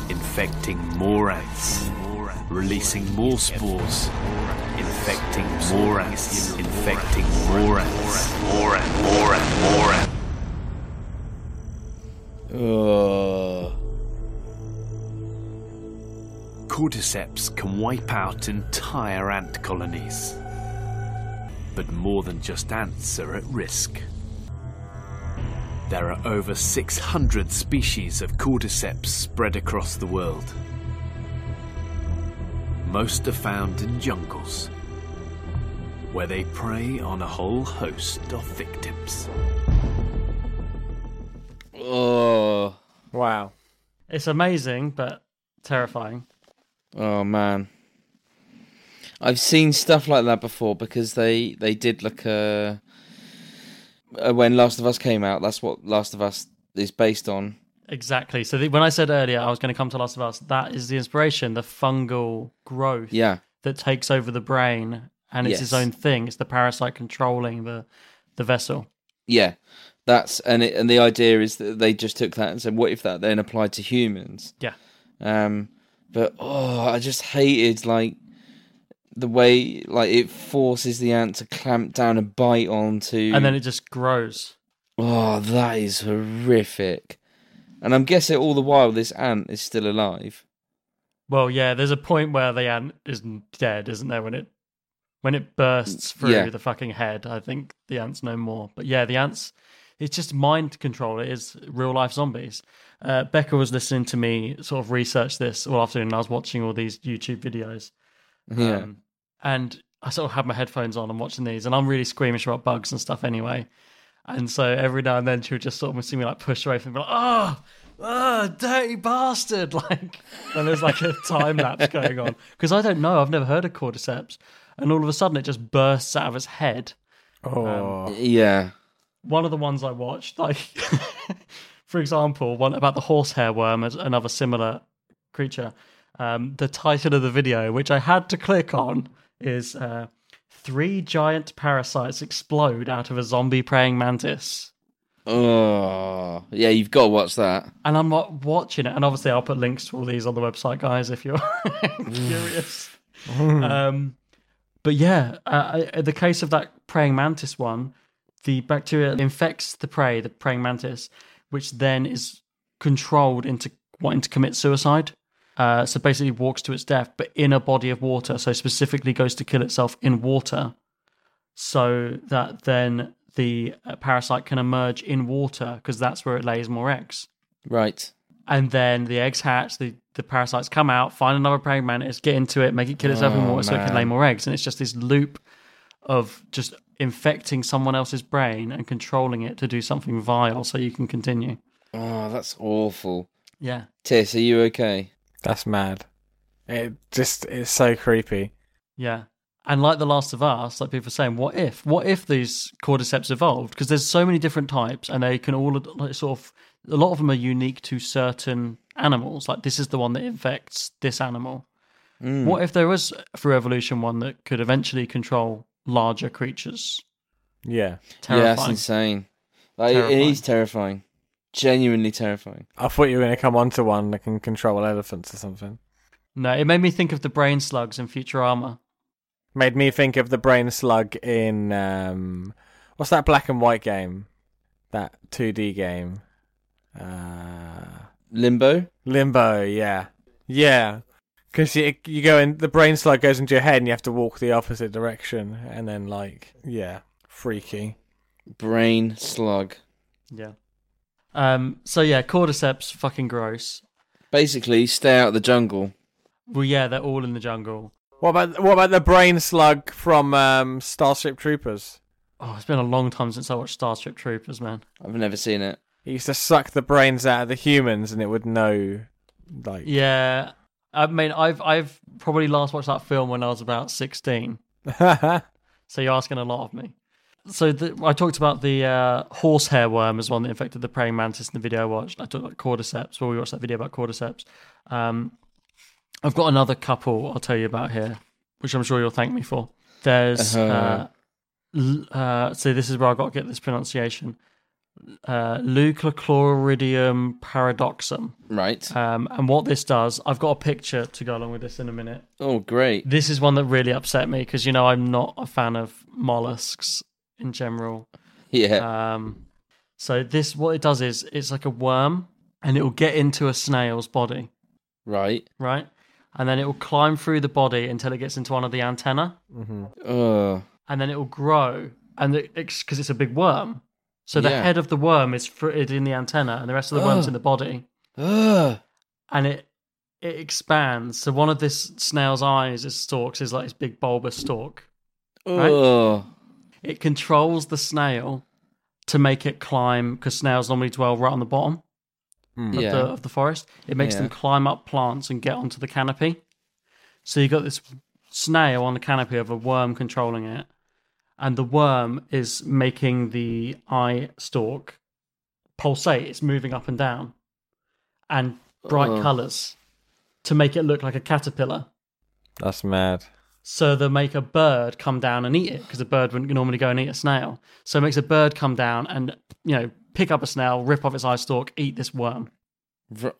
infecting more ants, releasing more spores, infecting more ants, infecting more ants, more ants, more ants, more ants. Ugh. Cordyceps can wipe out entire ant colonies. But more than just ants are at risk. There are over 600 species of cordyceps spread across the world. Most are found in jungles, where they prey on a whole host of victims. Oh. Wow. It's amazing, but terrifying. Oh man. I've seen stuff like that before because they they did like a uh, when Last of Us came out. That's what Last of Us is based on. Exactly. So the, when I said earlier I was going to come to Last of Us, that is the inspiration, the fungal growth Yeah. that takes over the brain, and it's Yes. own thing. It's the parasite controlling the the vessel. Yeah. That's and it, and the idea is that they just took that and said, what if that then applied to humans? Yeah. Um, but oh, I just hated like the way like it forces the ant to clamp down and bite onto, And then it just grows. oh, that is horrific. And I'm guessing all the while this ant is still alive. Well, yeah, there's a point where the ant is dead, isn't there? When it when it bursts through Yeah. the fucking head, I think the ant's no more. But yeah, the ants, it's just mind control. It is real life zombies. Uh, Becca was listening to me sort of research this all afternoon, and I was watching all these YouTube videos. Yeah. Um, and I sort of had my headphones on and watching these, and I'm really squeamish about bugs and stuff anyway. And so every now and then she would just sort of see me like push away from me, like, oh, oh, dirty bastard. Like, and there's like a time lapse going on. Because I don't know, I've never heard of cordyceps. And all of a sudden it just bursts out of its head. Oh. Yeah. One of the ones I watched, like, for example, one about the horsehair worm, as another similar creature. Um, the title of the video, which I had to click on, is uh, Three Giant Parasites Explode Out of a Zombie Praying Mantis. Oh, yeah, you've got to watch that. And I'm not watching it. And obviously, I'll put links to all these on the website, guys, if you're curious. um, but yeah, uh, I- the case of that praying mantis one, the bacteria infects the prey, the praying mantis, which then is controlled into wanting to commit suicide. Uh, so basically, walks to its death, but in a body of water. So specifically, goes to kill itself in water, so that then the uh, parasite can emerge in water because that's where it lays more eggs. Right. And then the eggs hatch, the, the parasites come out, find another praying mantis, get into it, make it kill itself in Oh, water so it can lay more eggs. And it's just this loop of just infecting someone else's brain and controlling it to do something vile so you can continue. Oh, that's awful. Yeah. Tis, are you okay? That's mad. It just it's so creepy. Yeah. And like The Last of Us, like people are saying, what if? What if these cordyceps evolved? Because there's so many different types and they can all sort of, a lot of them are unique to certain animals. Like this is the one that infects this animal. Mm. What if there was, through evolution, one that could eventually control larger creatures? Yeah. Yeah, that's Terrifying. insane. Like, it Terrifying. is terrifying. Genuinely terrifying. I thought you were going to come onto one that can control elephants or something. No, it made me think of the brain slugs in Futurama. Made me think of the brain slug in um, what's that black and white game? That 2D game. Uh, Limbo? Limbo, yeah, yeah. Because you you go in, the brain slug goes into your head, and you have to walk the opposite direction, and then like, yeah, freaky. Brain slug. Yeah. Um. So yeah, cordyceps, fucking gross. Basically, stay out of the jungle. Well, yeah, they're all in the jungle. What about what about the brain slug from um, Starship Troopers? Oh, it's been a long time since I watched Starship Troopers, man. I've never seen it. He used to suck the brains out of the humans, and it would know, like, Yeah, I mean, I've I've probably last watched that film when I was about sixteen. So you're asking a lot of me. So the, I talked about the uh, horsehair worm as one that infected the praying mantis in the video I watched. I talked about cordyceps. Well, we watched that video about cordyceps. Um, I've got another couple I'll tell you about here, which I'm sure you'll thank me for. There's uh, Uh-huh. l- uh, so this is where I got to get this pronunciation. Uh, Leucochloridium paradoxum. Right. Um, and what this does, I've got a picture to go along with this in a minute. Oh, great. This is one that really upset me because you know I'm not a fan of mollusks in general. Yeah. Um, so this, what it does is it's like a worm, and it will get into a snail's body, right. right? And then it will climb through the body until it gets into one of the antenna, Oh. and then it will grow, and because it's a big worm, so the Yeah. head of the worm is fitted in the antenna, and the rest of the worm's in the body. Ugh. and it it expands. So one of this snail's eyes, its stalks, is like this big bulbous stalk. Right? Oh. It controls the snail to make it climb because snails normally dwell right on the bottom hmm. of, Yeah. the, of the forest. It makes them Yeah. climb up plants and get onto the canopy. So you got this snail on the canopy of a worm controlling it, and the worm is making the eye stalk pulsate. It's moving up and down, and bright Ugh. colours to make it look like a caterpillar. that's mad. So they make a bird come down and eat it because a bird wouldn't normally go and eat a snail. So it makes a bird come down and you know pick up a snail, rip off its eye stalk, eat this worm.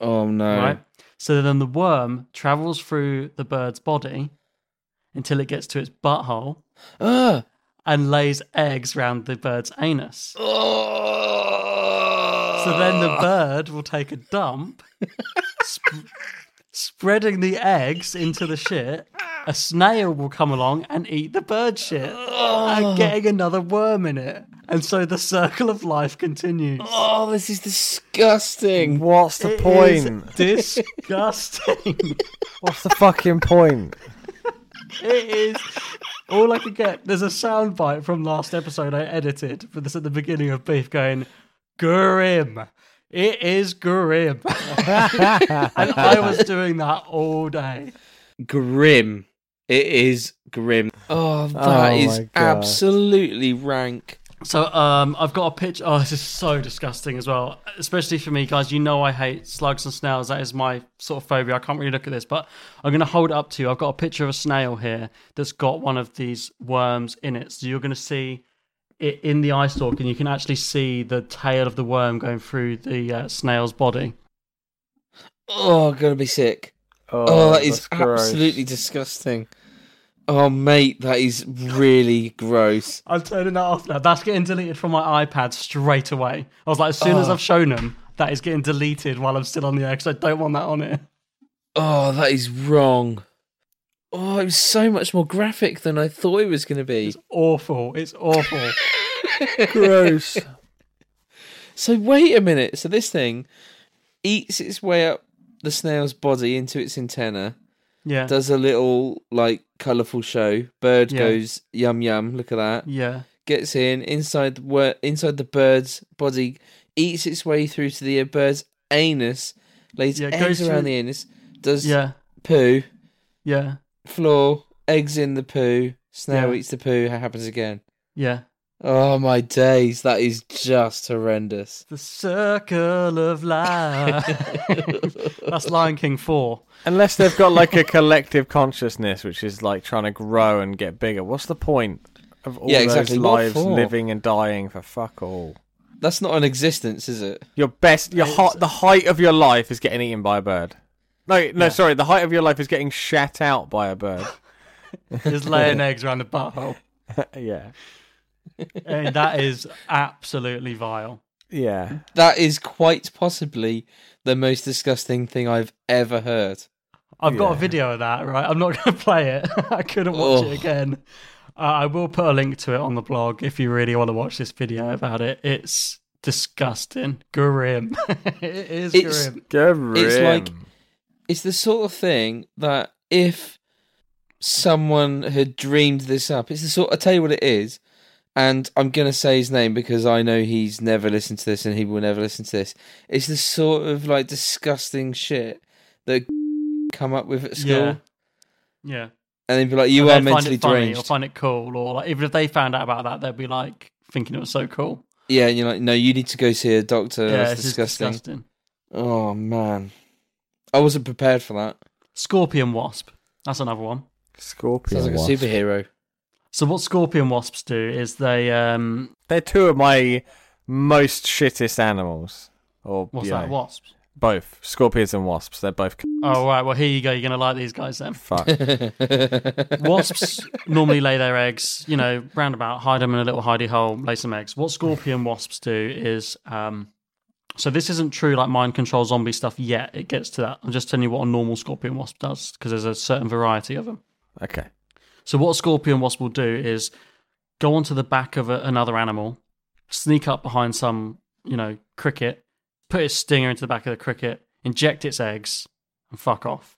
Oh, no. Right. So then the worm travels through the bird's body until it gets to its butthole Ah. And lays eggs round the bird's anus. Oh. So then the bird will take a dump, sp- spreading the eggs into the shit. A snail will come along and eat the bird shit, and getting another worm in it. And so the circle of life continues. Oh, this is disgusting. What's the It point? is disgusting. What's the fucking point? it is all I could get. There's a soundbite from last episode I edited for this at the beginning of Beef going, Grim. It is grim. and I was doing that all day. Grim. It is grim. Oh, that Oh is absolutely rank. So um, I've got a picture. Oh, this is so disgusting as well, especially for me, guys. You know I hate slugs and snails. That is my sort of phobia. I can't really look at this, but I'm going to hold it up to you. I've got a picture of a snail here that's got one of these worms in it. So you're going to see it in the eye stalk, and you can actually see the tail of the worm going through the uh, snail's body. Oh, I'm gonna be sick. Oh, Oh, that is that's gross. absolutely disgusting. Oh, mate, that is really gross. I'm turning that off now. That's getting deleted from my iPad straight away. I was like, as soon as Oh. I've shown them, that is getting deleted while I'm still on the air because I don't want that on it. Oh, that is wrong. Oh, it was so much more graphic than I thought it was going to be. It's awful. It's awful. Gross. So wait a minute. So this thing eats its way up the snail's body into its antenna. Yeah. Does a little like colourful show. Bird Yeah. goes yum yum. Look at that. Yeah. Gets in inside the wor- inside the bird's body. Eats its way through to the bird's anus. Lays Yeah, eggs goes around through- the anus. Does Yeah. poo. Yeah. Floor. Eggs in the poo. Snail Yeah. eats the poo. It happens again. Yeah. Oh my days! That is just horrendous. The circle of life. That's Lion King 4. Unless they've got like a collective consciousness, which is like trying to grow and get bigger. What's the point of all Yeah, those exactly. What lives living and dying for fuck all? That's not an existence, is it? Your best, your It's- hot, the height of your life is getting eaten by a bird. No, no, Yeah. sorry. The height of your life is getting shat out by a bird. Just laying eggs around the butthole. yeah, And that is absolutely vile. yeah. That is quite possibly the most disgusting thing I've ever heard. I've got a video of that, right? I'm not going to play it. I couldn't watch Oh. it again. Uh, I will put a link to it on the blog if you really want to watch this video about it. It's disgusting. Grim. it is It's- grim. It's like it's the sort of thing that if someone had dreamed this up, it's the sort. I tell you what it is, and I'm gonna say his name because I know he's never listened to this and he will never listen to this. It's the sort of like disgusting shit that come up with at school, Yeah. Yeah. and they'd be like, "You And are they'd find mentally it funny deranged." or find it cool, or like even if they found out about that, they'd be like thinking it was so cool. Yeah, and you're like, "No, you need to go see a doctor." yeah, That's it's disgusting. disgusting. Oh man, I wasn't prepared for that. Scorpion wasp. That's another one. Scorpion. Sounds like wasp. a superhero. So what scorpion wasps do is they um They're two of my most shittest animals. Or what's that know, wasps? Both scorpions and wasps. They're both Oh right, well here you go. You're gonna like these guys then. fuck. Wasps normally lay their eggs, you know, roundabout, hide them in a little hidey hole, lay some eggs. What scorpion wasps do is, um, so this isn't true like mind control zombie stuff yet. It gets to that. I'm just telling you what a normal scorpion wasp does because there's a certain variety of them. okay. So what a scorpion wasp will do is go onto the back of a, another animal, sneak up behind some, you know, cricket, put its stinger into the back of the cricket, inject its eggs, and fuck off.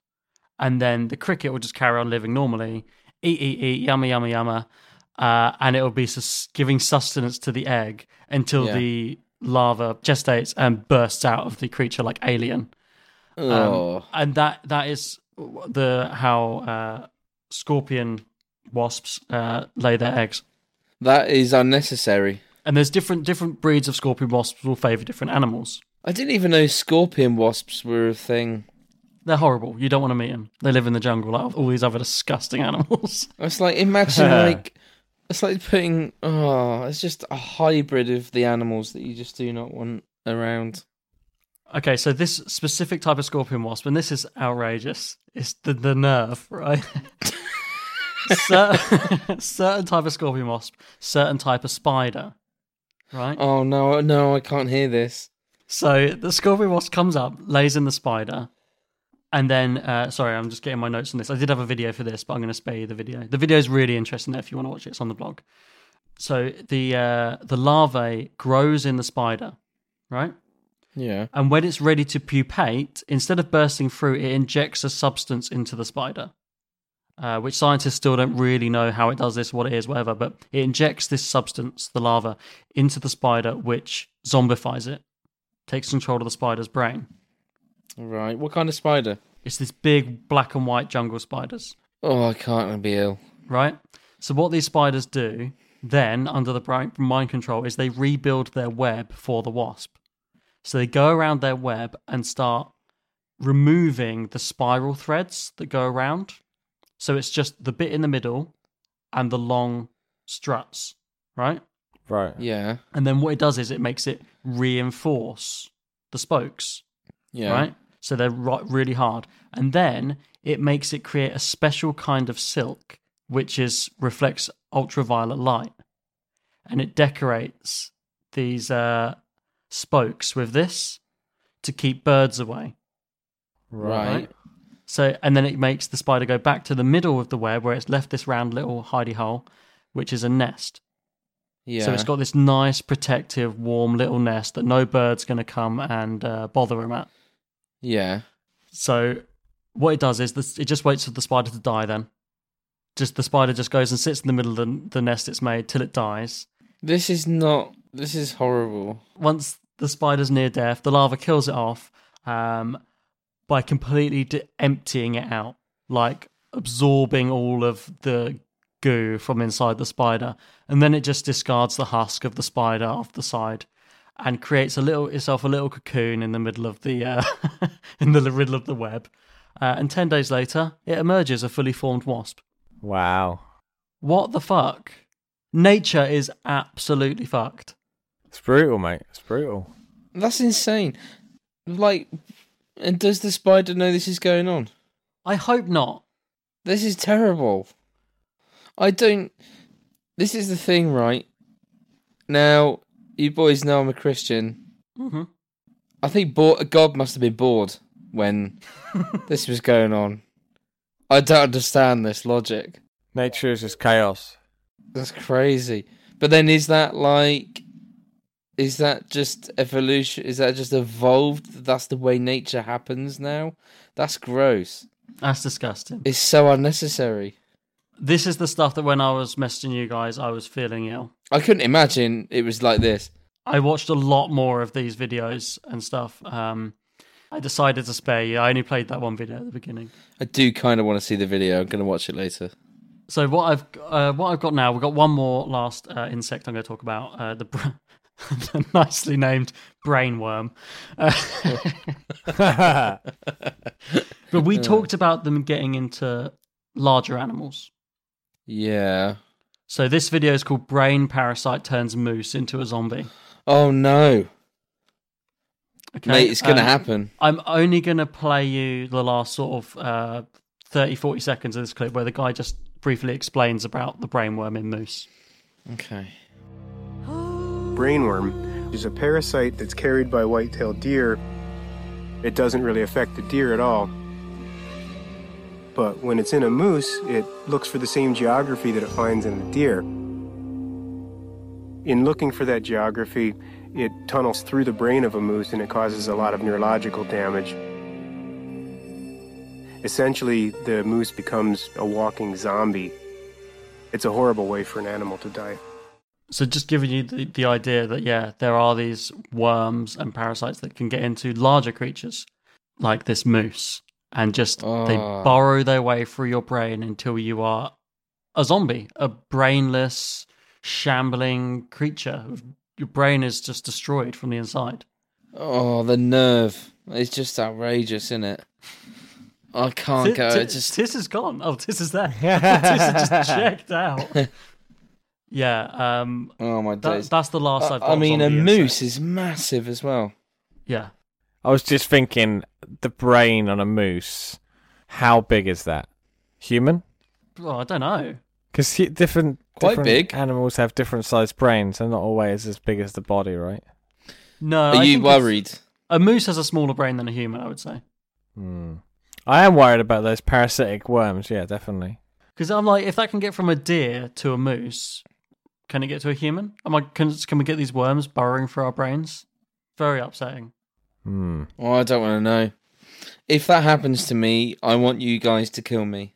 And then the cricket will just carry on living normally, eat, eat, eat, yummy, yummy, yummy, uh, and it will be sus- giving sustenance to the egg until Yeah. the larva gestates and bursts out of the creature like alien. Um, oh, and that that is the how uh, scorpion wasps uh, lay their eggs. that is unnecessary. And there's different different breeds of scorpion wasps will favour different animals. I didn't even know scorpion wasps were a thing. They're horrible. You don't want to meet them. They live in the jungle like all these other disgusting animals. It's like imagine like it's like putting oh, it's just a hybrid of the animals that you just do not want around. okay, so this specific type of scorpion wasp, and this is outrageous. It's the the nerve, right? certain, certain type of scorpion wasp, certain type of spider, right? Oh no, no, I can't hear this. So the scorpion wasp comes up, lays in the spider, and then uh, sorry, I'm just getting my notes on this. I did have a video for this, but I'm going to spare you the video. The video is really interesting. If you want to watch it, it's on the blog. So the uh, the larvae grows in the spider, right? Yeah. And when it's ready to pupate, instead of bursting through, it injects a substance into the spider, uh, which scientists still don't really know how it does this, what it is, whatever. But it injects this substance, the larva, into the spider, which zombifies it, takes control of the spider's brain. Right. What kind of spider? It's this big black and white jungle spiders, Oh, I can't be ill. right? So what these spiders do then, under the mind control, is they rebuild their web for the wasp. So they go around their web and start removing the spiral threads that go around. So it's just the bit in the middle and the long struts, right? Right. Yeah. And then what it does is it makes it reinforce the spokes, Yeah. right? So they're ri- really hard. And then it makes it create a special kind of silk, which is reflects ultraviolet light. And it decorates these uh, spokes with this to keep birds away. Right. So, and then it makes the spider go back to the middle of the web where it's left this round little hidey hole, which is a nest. Yeah. So it's got this nice, protective, warm little nest that no bird's going to come and uh, bother him at. Yeah. So what it does is this, it just waits for the spider to die. Then, just the spider just goes and sits in the middle of the, the nest it's made till it dies. This is not. This is horrible. Once the spider's near death, the larva kills it off um, by completely de- emptying it out, like absorbing all of the goo from inside the spider, and then it just discards the husk of the spider off the side and creates a little itself a little cocoon in the middle of the uh, in the middle of the web. Uh, and ten days later, it emerges a fully formed wasp. Wow. What the fuck? Nature is absolutely fucked. It's brutal, mate. It's brutal. That's insane. Like, and does the spider know this is going on? I hope not. This is terrible. I don't. This is the thing, right? Now, you boys know I'm a Christian. Mm-hmm. I think bo- God must have been bored when this was going on. I don't understand this logic. Nature is just chaos. That's crazy. But then is that like is that just evolution? Is that just evolved? That's the way nature happens now? That's gross. That's disgusting. It's so unnecessary. This is the stuff that when I was messaging you guys, I was feeling ill. I couldn't imagine it was like this. I watched a lot more of these videos and stuff. Um, I decided to spare you. I only played that one video at the beginning. I do kind of want to see the video. I'm going to watch it later. So what I've uh, what I've got now, we've got one more last uh, insect I'm going to talk about. Uh, the, nicely named brainworm. Uh, but we talked about them getting into larger animals. Yeah. So this video is called "Brain Parasite Turns Moose into a Zombie." Oh no. Okay, Mate, it's going to um, happen. I'm only going to play you the last sort of uh, 30, 40 seconds of this clip where the guy just briefly explains about the brainworm in moose. Okay. Brainworm is a parasite that's carried by white-tailed deer. It doesn't really affect the deer at all. But when it's in a moose, it looks for the same geography that it finds in the deer. In looking for that geography, it tunnels through the brain of a moose and it causes a lot of neurological damage. Essentially, the moose becomes a walking zombie. It's a horrible way for an animal to die. So just giving you the, the idea that yeah, there are these worms and parasites that can get into larger creatures like this moose and just they Oh. burrow their way through your brain until you are a zombie, a brainless, shambling creature. Your brain is just destroyed from the inside. Oh, the nerve. It's just outrageous, isn't it? I can't Ti- go. It just Tis is gone. Oh, Tis is there. Tis is just checked out. Yeah. Um, Oh my that- days. that's the last I, I've got. I mean, a moose insect. is massive as well. Yeah. I was just thinking the brain on a moose. How big is that? Human? Well, I don't know. Because different, Quite different big. animals have different sized brains. They're not always as big as the body, right? No. Are I you worried? A moose has a smaller brain than a human, I would say. Hmm. I am worried about those parasitic worms. Yeah, definitely. Because I'm like, if that can get from a deer to a moose, can it get to a human? Am I, can, can we get these worms burrowing through our brains? Very upsetting. Hmm. Oh, I don't want to know. If that happens to me, I want you guys to kill me.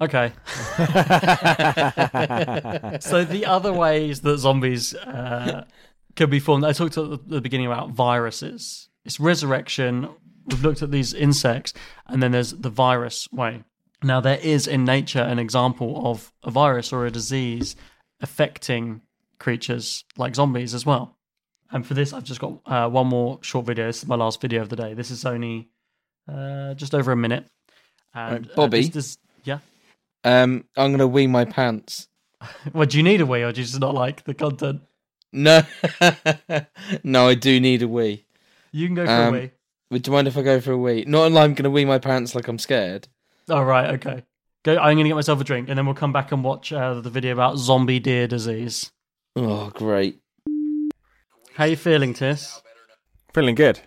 Okay. so the other ways that zombies uh, can be formed, I talked at the, the beginning about viruses. It's resurrection. We've looked at these insects, and then there's the virus way. Now there is in nature an example of a virus or a disease affecting creatures like zombies as well. And for this, I've just got uh, one more short video. This is my last video of the day. This is only uh, just over a minute. And, Right, uh, Bobby? this- this- yeah. Um, I'm gonna wee my pants. Well, do you need a wee or do you just not like the content? No, no, I do need a wee. You can go for Um, a wee. Would you mind if I go for a wee? Not like I'm gonna wee my pants like I'm scared. All right, okay. Go. I'm going to get myself a drink, and then we'll come back and watch uh, the video about zombie deer disease. Oh, great. How you feeling, Tis? Feeling good.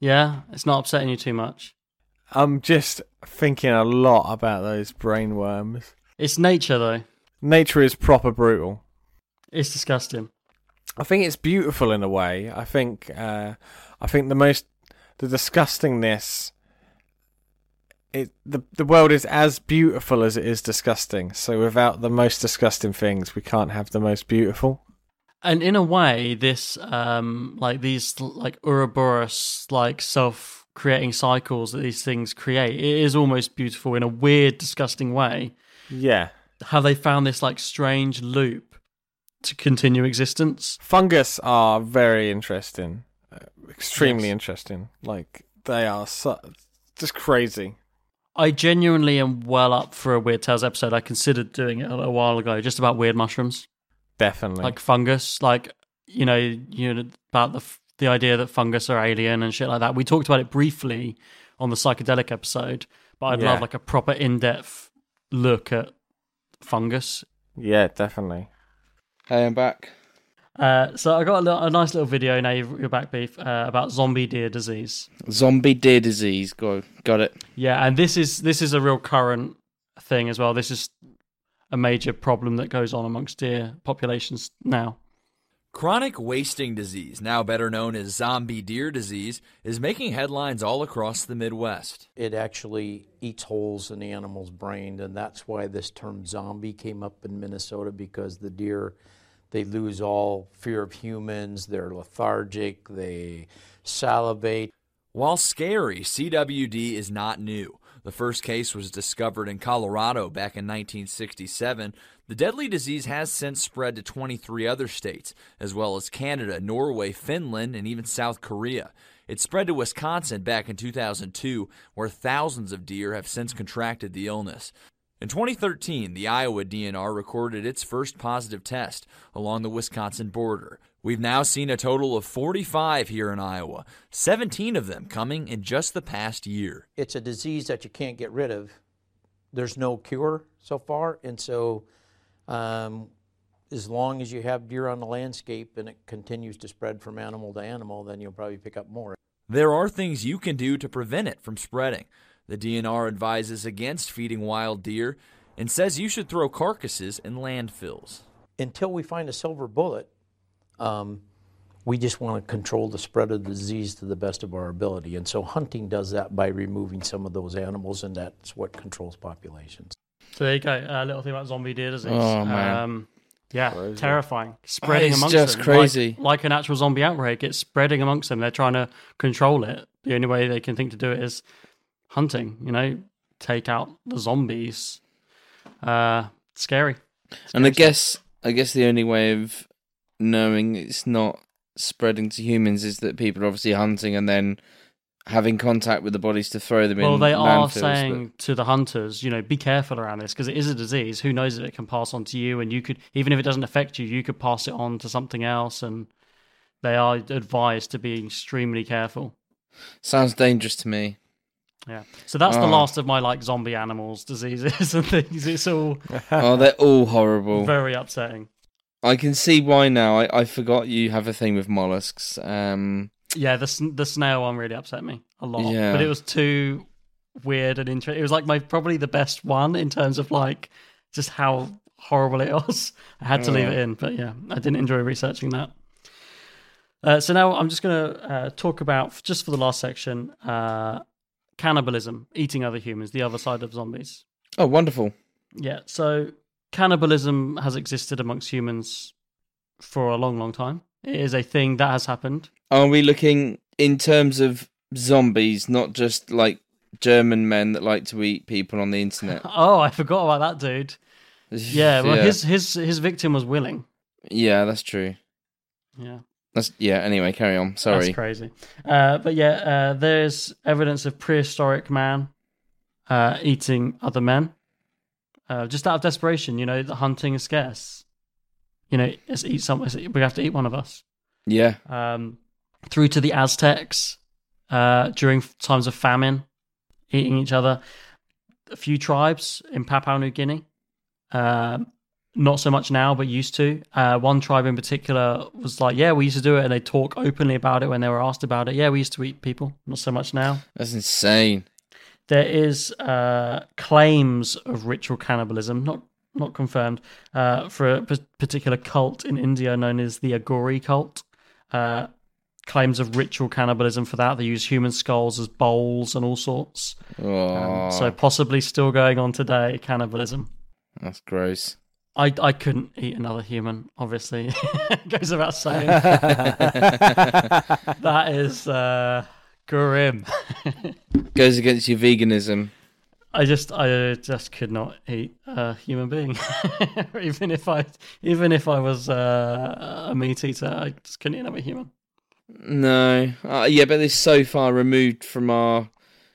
Yeah, it's not upsetting you too much. I'm just thinking a lot about those brain worms. It's nature, though. Nature is proper brutal. It's disgusting. I think it's beautiful in a way. I think uh, I think the most the disgustingness it the the world is as beautiful as it is disgusting. So without the most disgusting things, we can't have the most beautiful. And in a way, this um like these like Ouroboros like self creating cycles that these things create, it is almost beautiful in a weird, disgusting way. Yeah. How they found this like strange loop to continue existence. Fungus are very interesting, uh, extremely Yes. interesting. Like they are so, just crazy. I genuinely am well up for a Weird Tales episode. I considered doing it a, a while ago, just about weird mushrooms, Definitely. like fungus, like you know, you know about the the idea that fungus are alien and shit like that. We talked about it briefly on the psychedelic episode, but I'd Yeah. love like a proper in depth look at fungus. yeah, definitely. Hey, I'm back. Uh, so I got a, little, a nice little video now you're you're back, beef, uh, about zombie deer disease. Zombie deer disease. Go, got it. Yeah, and this is this is a real current thing as well. This is a major problem that goes on amongst deer populations now. Chronic wasting disease, now better known as zombie deer disease, is making headlines all across the Midwest. It actually eats holes in the animal's brain, and that's why this term zombie came up in Minnesota because the deer they lose all fear of humans, they're lethargic, they salivate. While scary, CWD is not new. The first case was discovered in Colorado back in 1967. The deadly disease has since spread to 23 other states, as well as Canada, Norway, Finland, and even South Korea. It spread to Wisconsin back in 2002, where thousands of deer have since contracted the illness. In 2013, the Iowa DNR recorded its first positive test along the Wisconsin border. We've now seen a total of 45 here in Iowa, 17 of them coming in just the past year. It's a disease that you can't get rid of. There's no cure so far, and so um, as long as you have deer on the landscape and it continues to spread from animal to animal, then you'll probably pick up more. There are things you can do to prevent it from spreading. The DNR advises against feeding wild deer and says you should throw carcasses in landfills. Until we find a silver bullet, um, we just want to control the spread of the disease to the best of our ability. And so hunting does that by removing some of those animals, and that's what controls populations. So there you go. A little thing about zombie deer disease. Oh, man. Um, yeah, terrifying. Spreading It's amongst just them. crazy. Like, like an actual zombie outbreak. It's spreading amongst them. They're trying to control it. The only way they can think to do it is hunting. You know, take out the zombies. Uh, scary. And I guess, I guess the only way of knowing it's not spreading to humans is that people are obviously hunting and then having contact with the bodies to throw them Well, in. Well, they are saying to the hunters, you know, be careful around this because it is a disease. Who knows if it can pass on to you? And you could, even if it doesn't affect you, you could pass it on to something else. And they are advised to be extremely careful. sounds dangerous to me. Yeah. So that's the Oh. last of my like zombie animals diseases and things. It's all oh, they're all horrible. very upsetting. I can see why now. I, I forgot you have a thing with mollusks. Um, Yeah, the the snail one really upset me a lot. Yeah. But it was too weird and interesting. It was like my probably the best one in terms of like just how horrible it was. I had to leave Oh. it in, but yeah, I didn't enjoy researching that. Uh, so now I'm just going to uh, talk about just for the last section uh, cannibalism, eating other humans, the other side of zombies. oh, wonderful. Yeah, so cannibalism has existed amongst humans for a long, long time. It is a thing that has happened. Are we looking in terms of zombies, not just like German men that like to eat people on the internet? Oh, I forgot about that dude. Yeah, well, Yeah. his his his victim was willing. Yeah, that's true. Yeah, That's yeah. Anyway, carry on. Sorry. that's crazy. Uh, but yeah, uh, there's evidence of prehistoric man uh, eating other men, uh, just out of desperation. You know, the hunting is scarce. You know, let's eat some. let's eat- We have to eat one of us. Yeah. um, through to the Aztecs uh, during times of famine, eating each other. A few tribes in Papua New Guinea, um, not so much now, but used to. Uh, one tribe in particular was like, "Yeah, we used to do it," and they talk openly about it when they were asked about it. Yeah, we used to eat people, not so much now. That's insane. There is uh, claims of ritual cannibalism, not not confirmed, uh, for a p- particular cult in India known as the Aghori cult. Uh, claims of ritual cannibalism for that. They use human skulls as bowls and all sorts. Oh, Um, so possibly still going on today, cannibalism. that's gross. I, I couldn't eat another human, obviously. Goes without saying. that is uh, grim. Goes against your veganism. I just I just could not eat a human being, even if I even if I was uh, a meat eater. I just couldn't eat another human. No, uh, yeah, but it's so far removed from our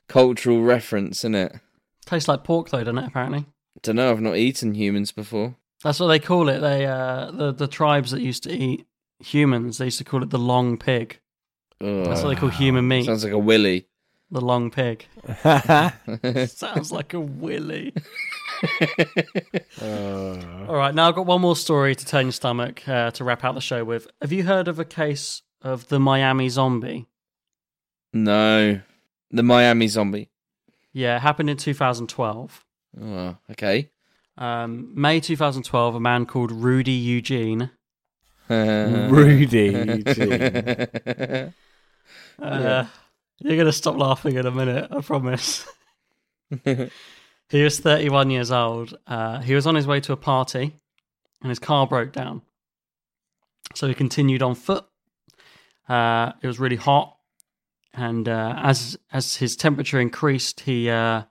cultural reference, isn't it? Tastes like pork though, doesn't it? Apparently, Don't know. I've not eaten humans before. That's what they call it. They uh, the the tribes that used to eat humans, they used to call it the long pig. That's what they call human meat. Sounds like a willy. The long pig. Sounds like a willy. All right, now I've got one more story to turn your stomach uh, to wrap out the show with. Have you heard of a case of the Miami zombie? No, the Miami zombie. Yeah, it happened in 2012. Oh, okay. Um, May 2012, a man called Rudy Eugene. Rudy Eugene. Uh, You're going to stop laughing in a minute, I promise. he was 31 years old. Uh, he was on his way to a party and his car broke down. So he continued on foot. Uh, it was really hot. And uh, as as his temperature increased, he uh,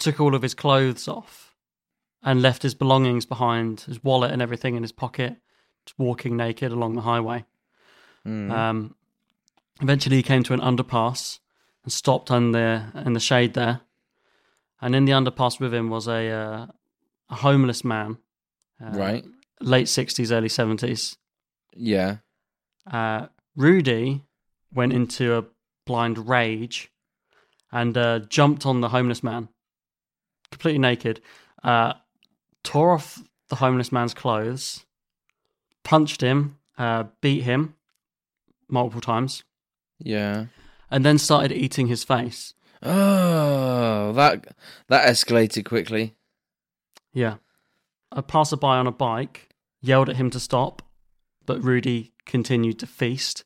took all of his clothes off and left his belongings behind, his wallet and everything in his pocket, just walking naked along the highway. Mm. Um, eventually, he came to an underpass and stopped under in the shade there. And in the underpass with him was a uh, a homeless man, uh, Right. late sixties, early seventies. Yeah. Uh, Rudy went into a blind rage and uh, jumped on the homeless man, completely naked, uh, tore off the homeless man's clothes, punched him, uh, beat him multiple times, Yeah. and then started eating his face. Oh, that that escalated quickly. Yeah. A passerby on a bike yelled at him to stop, but Rudy continued to feast.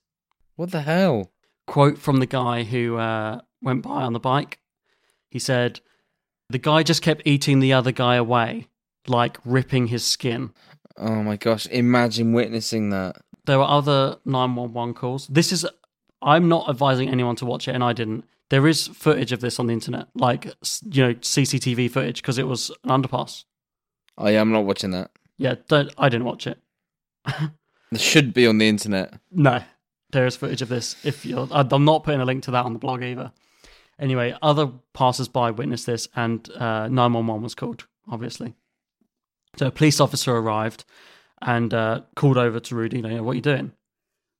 What the hell? Quote from the guy who uh, went by on the bike. He said, The guy just kept eating the other guy away, like ripping his skin. Oh my gosh! Imagine witnessing that. There were other 911 calls. This is, I'm not advising anyone to watch it, and I didn't. There is footage of this on the internet, like, you know, CCTV footage, because it was an underpass. Oh yeah, I'm not watching that. Yeah, don't, I didn't watch it. It should be on the internet. No, there is footage of this. If you're, I'm not putting a link to that on the blog either. Anyway, other passers-by witnessed this, and uh, 911 was called. Obviously, so a police officer arrived and uh, called over to Rudy. You know, what are you doing?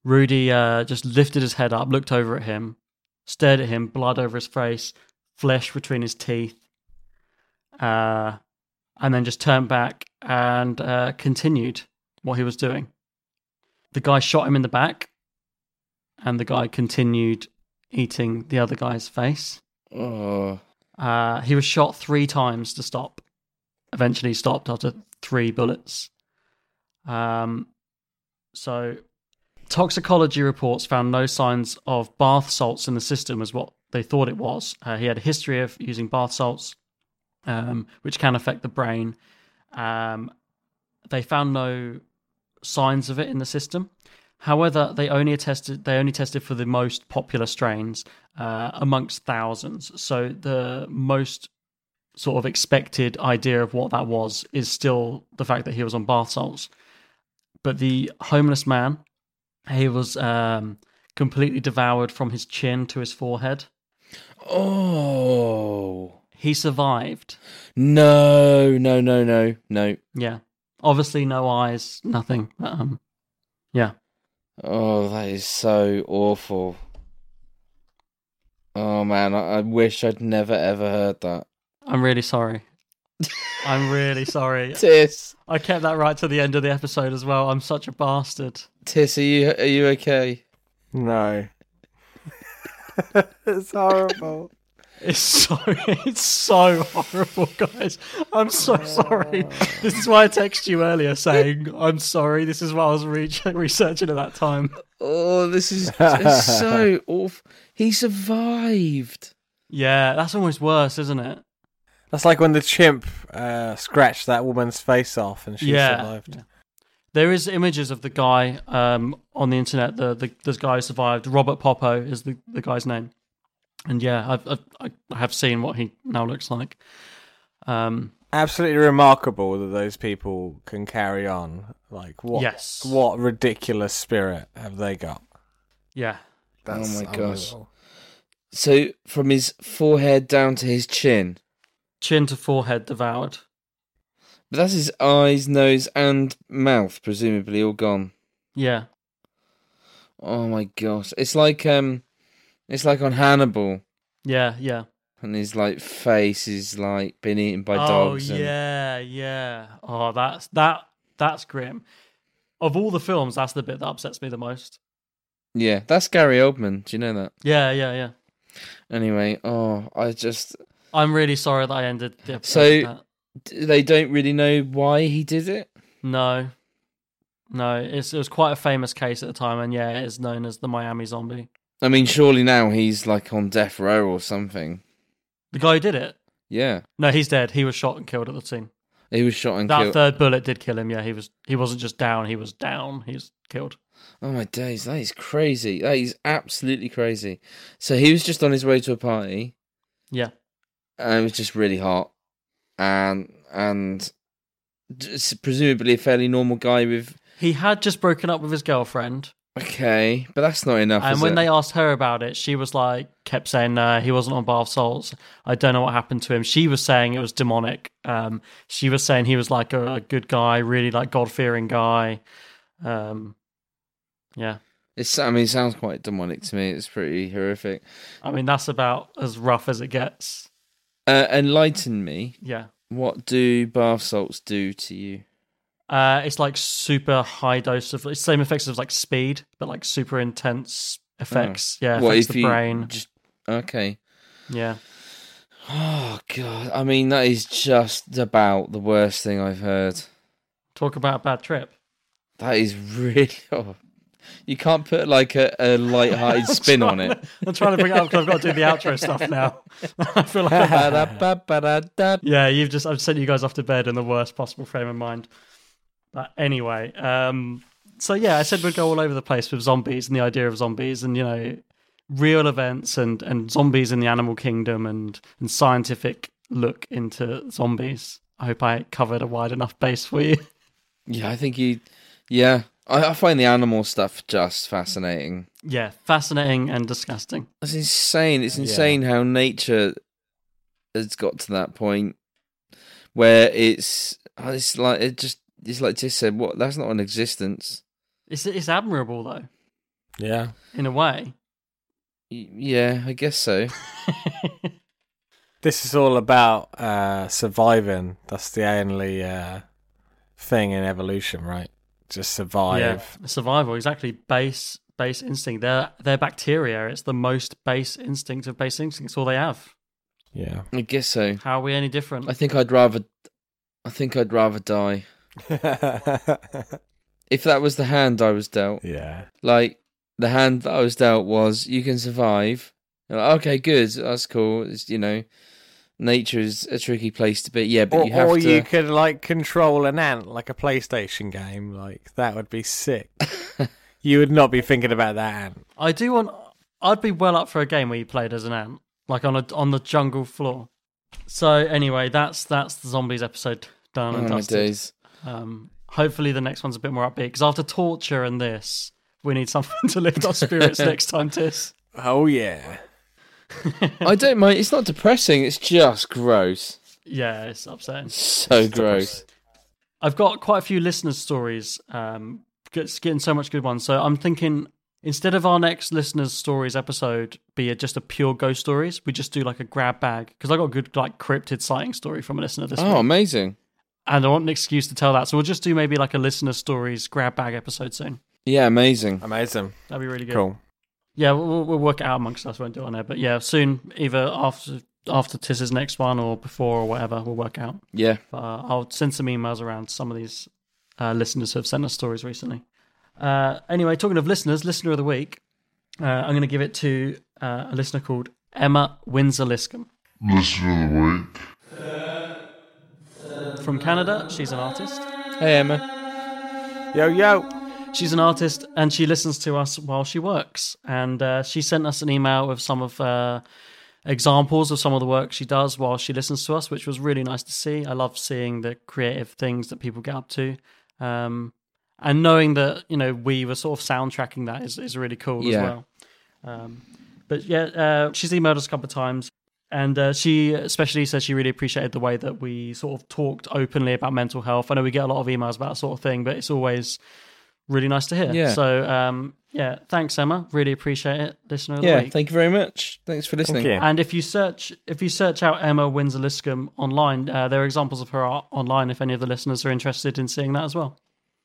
Rudy uh, just lifted his head up, looked over at him, stared at him, blood over his face, flesh between his teeth, uh, and then just turned back and uh, continued what he was doing. The guy shot him in the back, and the guy continued eating the other guy's face. Uh, he was shot three times to stop. Eventually stopped after three bullets. Um, so, toxicology reports found no signs of bath salts in the system, as what they thought it was. Uh, he had a history of using bath salts, um, which can affect the brain. Um, they found no signs of it in the system. However, they only tested they only tested for the most popular strains uh, amongst thousands. So the most sort of expected idea of what that was is still the fact that he was on bath salts. But the homeless man, he was um, completely devoured from his chin to his forehead. oh He survived. no, no, no, no, no. Yeah. Obviously, no eyes, nothing. Um, yeah. Oh, that is so awful. Oh man, I, I wish I'd never ever heard that. I'm really sorry. I'm really sorry. Tis, I kept that right to the end of the episode as well. I'm such a bastard. Tis, are you are you okay? No. it's horrible. It's so it's so horrible, guys. I'm so sorry. This is why I texted you earlier saying I'm sorry. This is what I was re- researching at that time. Oh, this is just so awful. He survived. Yeah, that's almost worse, isn't it? That's like when the chimp uh, scratched that woman's face off and she Yeah, survived. There is images of the guy um, on the internet. The, the this guy who survived. Robert Poppo is the, the guy's name. And yeah, I've, I've I have seen what he now looks like. Um, Absolutely remarkable that those people can carry on. Like what? Yes. What ridiculous spirit have they got? yeah, That's oh my gosh. So from his forehead down to his chin. Chin to forehead devoured. But that's his eyes, nose, and mouth, presumably all gone. Yeah, Oh my gosh. It's like um it's like on Hannibal. yeah, yeah. And his like face is like been eaten by oh dogs. and- yeah, yeah. Oh, that's that that's grim. Of all the films, that's the bit that upsets me the most. Yeah, that's Gary Oldman. Do you know that? Yeah, yeah, yeah. Anyway, oh, I just I'm really sorry that I ended the episode. so that. they don't really know why he did it. No, no. It's, it was quite a famous case at the time, and yeah, it's known as the Miami Zombie. I mean, surely now he's like on death row or something. The guy who did it. Yeah, No, he's dead. He was shot and killed at the scene. he was shot and that killed. third bullet did kill him. Yeah, he was. He wasn't just down. He was down. He was killed. Oh my days, that is crazy. That is absolutely crazy. So he was just on his way to a party. Yeah. And it was just really hot, and and presumably a fairly normal guy with He had just broken up with his girlfriend. okay, but that's not enough. And when it? they asked her about it, she was like, kept saying, no, he wasn't on Bath Salts. I don't know what happened to him. She was saying it was demonic. Um, she was saying he was like a, a good guy, really like God fearing guy. Um, yeah. it's I mean, it sounds quite demonic to me. It's pretty horrific. I mean, that's about as rough as it gets. Uh, enlighten me. Yeah. What do bath salts do to you? Uh, it's like super high dose of it's same effects as like speed, but like super intense effects. Yeah, What affects the brain. Just okay. Yeah. Oh god. I mean, that is just about the worst thing I've heard. Talk about a bad trip. That is really. Oh, you can't put like a, a light-hearted spin on it. I'm trying to bring it up because I've got to do the outro stuff now. I feel like yeah, you've just I've sent you guys off to bed in the worst possible frame of mind. But anyway, um, so yeah, I said we'd go all over the place with zombies and the idea of zombies, and you know, real events and and zombies in the animal kingdom and and scientific look into zombies. I hope I covered a wide enough base for you. Yeah, I think you. Yeah, I, I find the animal stuff just fascinating. yeah, fascinating and disgusting. It's insane. It's insane how nature has got to that point where it's oh, it's like it just it's like just said what that's not an existence. It's it's admirable though, Yeah. in a way. Y- Yeah, I guess so. This is all about uh, surviving. That's the only uh, thing in evolution, right? Just survive. Yeah, survival exactly. Base base instinct. They're they're bacteria. It's the most base instinct of base instincts. It's all they have. Yeah. I guess so. How are we any different? I think I'd rather. I think I'd rather die. If that was the hand I was dealt, yeah. like the hand that I was dealt was you can survive. Like, okay, good, that's cool. It's, you know, nature is a tricky place to be. Yeah, but Or, you have to. or to. you could like control an ant like a PlayStation game. Like that would be sick. you would not be thinking about that ant. I do want. I'd be well up for a game where you played as an ant, like on a on the jungle floor. So anyway, that's that's the zombies episode done Oh and my dusted. days. Um, hopefully the next one's a bit more upbeat because after torture and this, we need something to lift our spirits next time, Tis. Oh yeah. I don't mind. It's not depressing. It's just gross. Yeah, it's upsetting. So gross. I've got quite a few listeners' stories. Um, it's getting so much good ones. So I'm thinking instead of our next listeners' stories episode be a, just a pure ghost stories, we just do like a grab bag because I got a good like cryptid sighting story from a listener this Oh, week, Oh, amazing. and I want an excuse to tell that. So we'll just do maybe like a listener stories grab bag episode soon. Yeah, amazing. Amazing. That'd be really good. Cool. Yeah, we'll, we'll work it out amongst us. We Won't do it on there, but yeah, soon, either after after Tiss's next one or before or whatever, we'll work out. Yeah. But, uh, I'll send some emails around some of these uh, listeners who have sent us stories recently. Uh, anyway, talking of listeners, listener of the week, uh, I'm going to give it to uh, a listener called Emma Windsor Liscombe Listener of the week. from Canada. She's an artist. Hey, Emma. Yo, yo. She's an artist and she listens to us while she works. And uh, she sent us an email with some of uh, examples of some of the work she does while she listens to us, which was really nice to see. I love seeing the creative things that people get up to. Um, and knowing that, you know, we were sort of soundtracking that is, is really cool Yeah. as well. Um, but yeah, uh, she's emailed us a couple of times. And uh, she especially said she really appreciated the way that we sort of talked openly about mental health. I know we get a lot of emails about that sort of thing, but it's always really nice to hear. Yeah. So, um, yeah, thanks, Emma. Really appreciate it. Listener of the Yeah, week. thank you very much. Thanks for listening. And if you search if you search out Emma Windsor Liscombe online, uh, there are examples of her art online. If any of the listeners are interested in seeing that as well.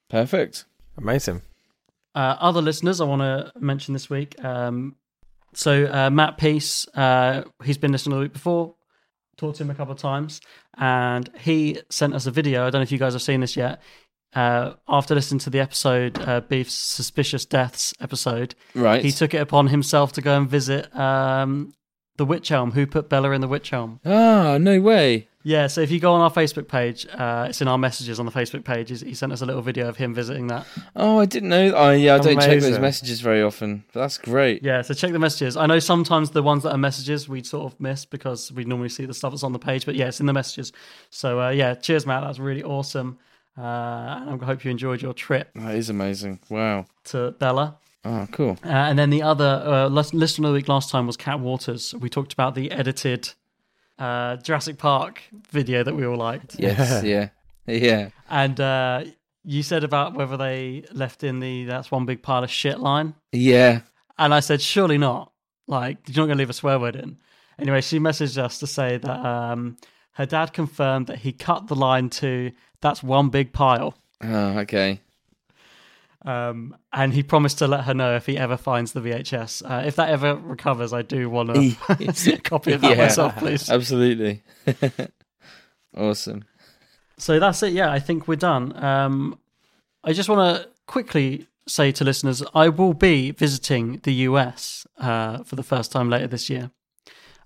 Perfect. Amazing. Uh, other listeners I want to mention this week. Um, so uh, Matt Peace, uh, he's been listening to the week before. Talked to him a couple of times, and he sent us a video. I don't know if you guys have seen this yet. Uh, after listening to the episode, uh, Beef's suspicious deaths episode, Right. He took it upon himself to go and visit um, the Witch Elm. Who put Bella in the Witch Elm? Ah, no way. Yeah, so if you go on our Facebook page, uh, it's in our messages on the Facebook page. He's- He sent us a little video of him visiting that. Oh, I didn't know. Oh, yeah, I don't check those messages very often. But that's great. Yeah, so check the messages. I know sometimes the ones that are messages we sort of miss because we normally see the stuff that's on the page, but yeah, it's in the messages. So uh, yeah, cheers, Matt. That's really awesome. Uh, and I hope you enjoyed your trip That is amazing. Wow. to Bella. Oh, cool. Uh, and then the other uh, listener of the week last time was Cat Waters. We talked about the edited uh, Jurassic Park video that we all liked. Yes. yeah. Yeah. And uh, you said about whether they left in the "that's one big pile of shit" line. Yeah. And I said, surely not. Like, you're not going to leave a swear word in. Anyway, she messaged us to say that um, her dad confirmed that he cut the line to "that's one big pile." Oh, okay. Um, and he promised to let her know if he ever finds the VHS. Uh, if that ever recovers, I do want to see a copy of that Yeah, myself, please. Absolutely. awesome. So that's it. Yeah, I think we're done. Um, I just want to quickly say to listeners, I will be visiting the US uh, for the first time later this year.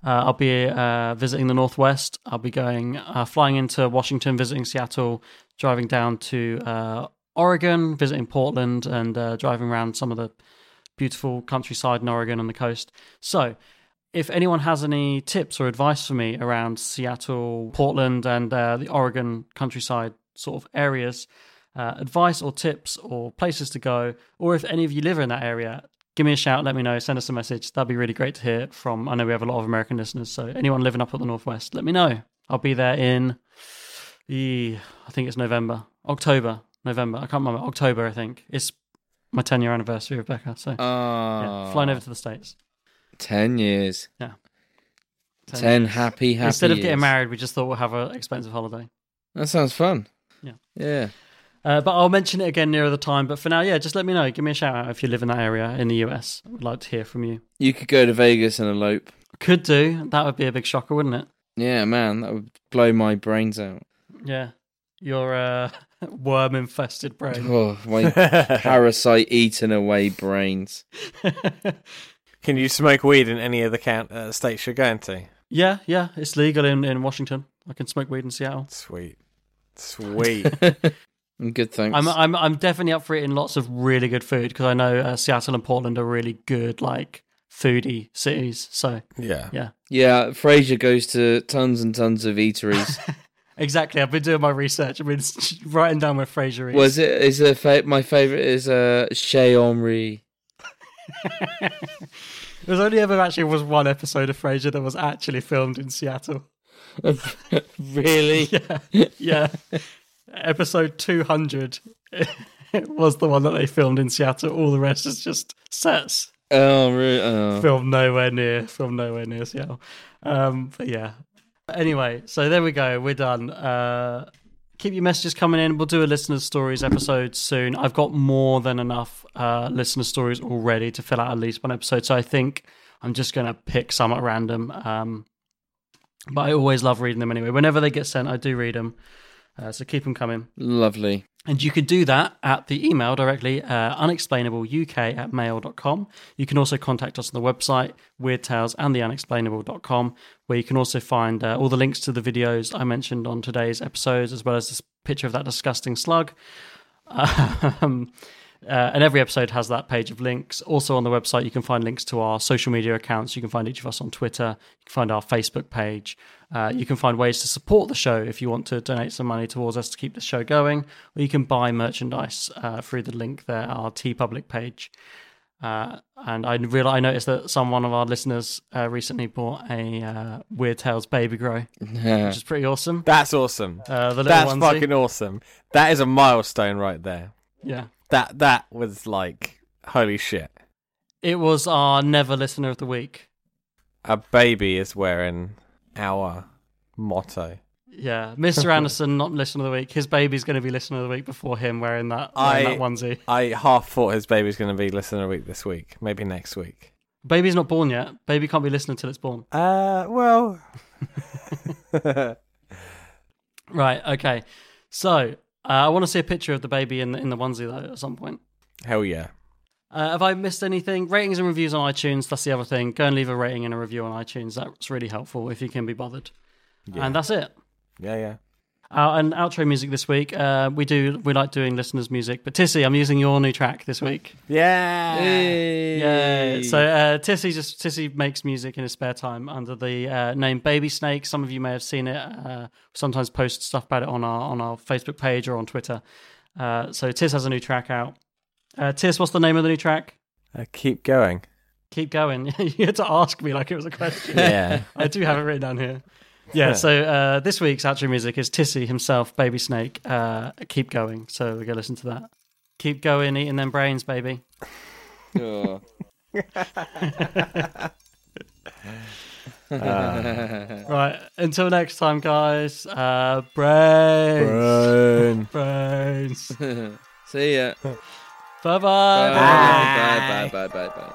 Uh, I'll be uh, visiting the Northwest. I'll be going, uh, flying into Washington, visiting Seattle, driving down to uh, Oregon, visiting Portland, and uh, driving around some of the beautiful countryside in Oregon and the coast. So, if anyone has any tips or advice for me around Seattle, Portland, and uh, the Oregon countryside sort of areas, advice or tips or places to go, or if any of you live in that area, give me a shout, let me know, send us a message. That'd be really great to hear from. I know we have a lot of American listeners, so anyone living up at the Northwest, let me know. I'll be there in, eh, I think it's November, October, November. I can't remember. October, I think. It's my 10 year anniversary, Rebecca. So, yeah, flying over to the States. 10 years. Yeah. 10, years. happy, happy Instead of getting married, we just thought we'll have an expensive holiday. That sounds fun. Yeah. Yeah. Uh, but I'll mention it again nearer the time. But for now, yeah, just let me know. Give me a shout out if you live in that area in the US. I would like to hear from you. You could go to Vegas and elope. Could do. That would be a big shocker, wouldn't it? Yeah, man, that would blow my brains out. Yeah. Your uh, worm infested brain. Oh, my parasite eaten away brains. Can you smoke weed in any of the count, uh, states you're going to? Yeah, yeah. It's legal in, in Washington. I can smoke weed in Seattle. Sweet. Sweet. I'm good, thanks. I'm I'm I'm definitely up for eating lots of really good food because I know uh, Seattle and Portland are really good like foodie cities. So Yeah. yeah, yeah, Frasier goes to tons and tons of eateries. exactly. I've been doing my research. I've been writing down where Frasier is. Was it? Is the fa- my favorite is uh Chez Henri. There's only ever actually was one episode of Frasier that was actually filmed in Seattle. really? Yeah, yeah. Episode 200 was the one that they filmed in Seattle. All the rest is just sets. Oh, really? Oh. Filmed nowhere near. Filmed nowhere near Seattle. Um, but yeah. Anyway, so there we go. We're done. Uh, keep your messages coming in. We'll do a listener stories episode soon. I've got more than enough uh, listener stories already to fill out at least one episode. So I think I'm just going to pick some at random. Um, but I always love reading them anyway. Whenever they get sent, I do read them. Uh, so keep them coming. Lovely. And you can do that at the email directly, uh, unexplainableuk at mail.com. You can also contact us on the website, Weird Tales and the unexplainable.com, where you can also find uh, all the links to the videos I mentioned on today's episodes, as well as this picture of that disgusting slug. Um, uh, and every episode has that page of links. Also on the website, you can find links to our social media accounts. You can find each of us on Twitter. You can find our Facebook page. Uh, you can find ways to support the show if you want to donate some money towards us to keep the show going, or you can buy merchandise uh, through the link there, our TeePublic page. Uh, and I real I noticed that some one of our listeners uh, recently bought a uh, Weird Tales Baby Grow, which is pretty awesome. That's awesome. Uh, That's onesie. fucking awesome. That is a milestone right there. Yeah. That that was like holy shit. It was our never listener of the week. A baby is wearing our motto. Yeah, Mr. Anderson, not listener of the week. His baby's going to be listener of the week before him wearing that, wearing I that onesie. I half thought his baby's going to be listener of the week this week, maybe next week. Baby's not born yet. Baby can't be listener until it's born. Uh, well, Right. Okay. So uh, I want to see a picture of the baby in the, in the onesie though at some point. hell yeah. Uh, have I missed anything? Ratings and reviews on iTunes. That's the other thing. Go and leave a rating and a review on iTunes. That's really helpful if you can be bothered. Yeah. And that's it. Yeah, yeah. Uh, and outro music this week. Uh, we do we like doing listeners' music, but Tissy, I'm using your new track this week. Yeah. Yeah. So uh, Tissy just Tissy makes music in his spare time under the uh, name Baby Snake. Some of you may have seen it. Uh, sometimes post stuff about it on our on our Facebook page or on Twitter. Uh, so Tiss has a new track out. Uh, Tiss, what's the name of the new track? Uh, keep going. Keep going. you had to ask me like it was a question. Yeah. I do have it written down here. Yeah, so uh, this week's outro music is Tissy himself, Baby Snake. Uh, keep going. So we're going to listen to that. Keep going, eating them brains, baby. Oh. right. Until next time, guys. Uh, brains. Brains. See ya. Bye-bye. Bye bye bye bye bye.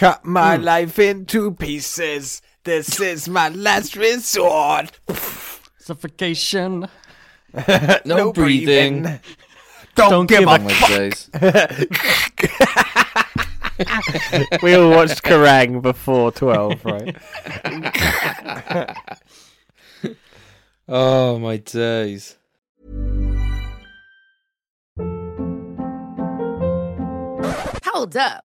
Cut my Hmm. life into pieces. This is my last resort. Suffocation. No, breathing. Don't, Don't give give a my days. we all watched Kerrang before 12, right? Oh my days. Hold up.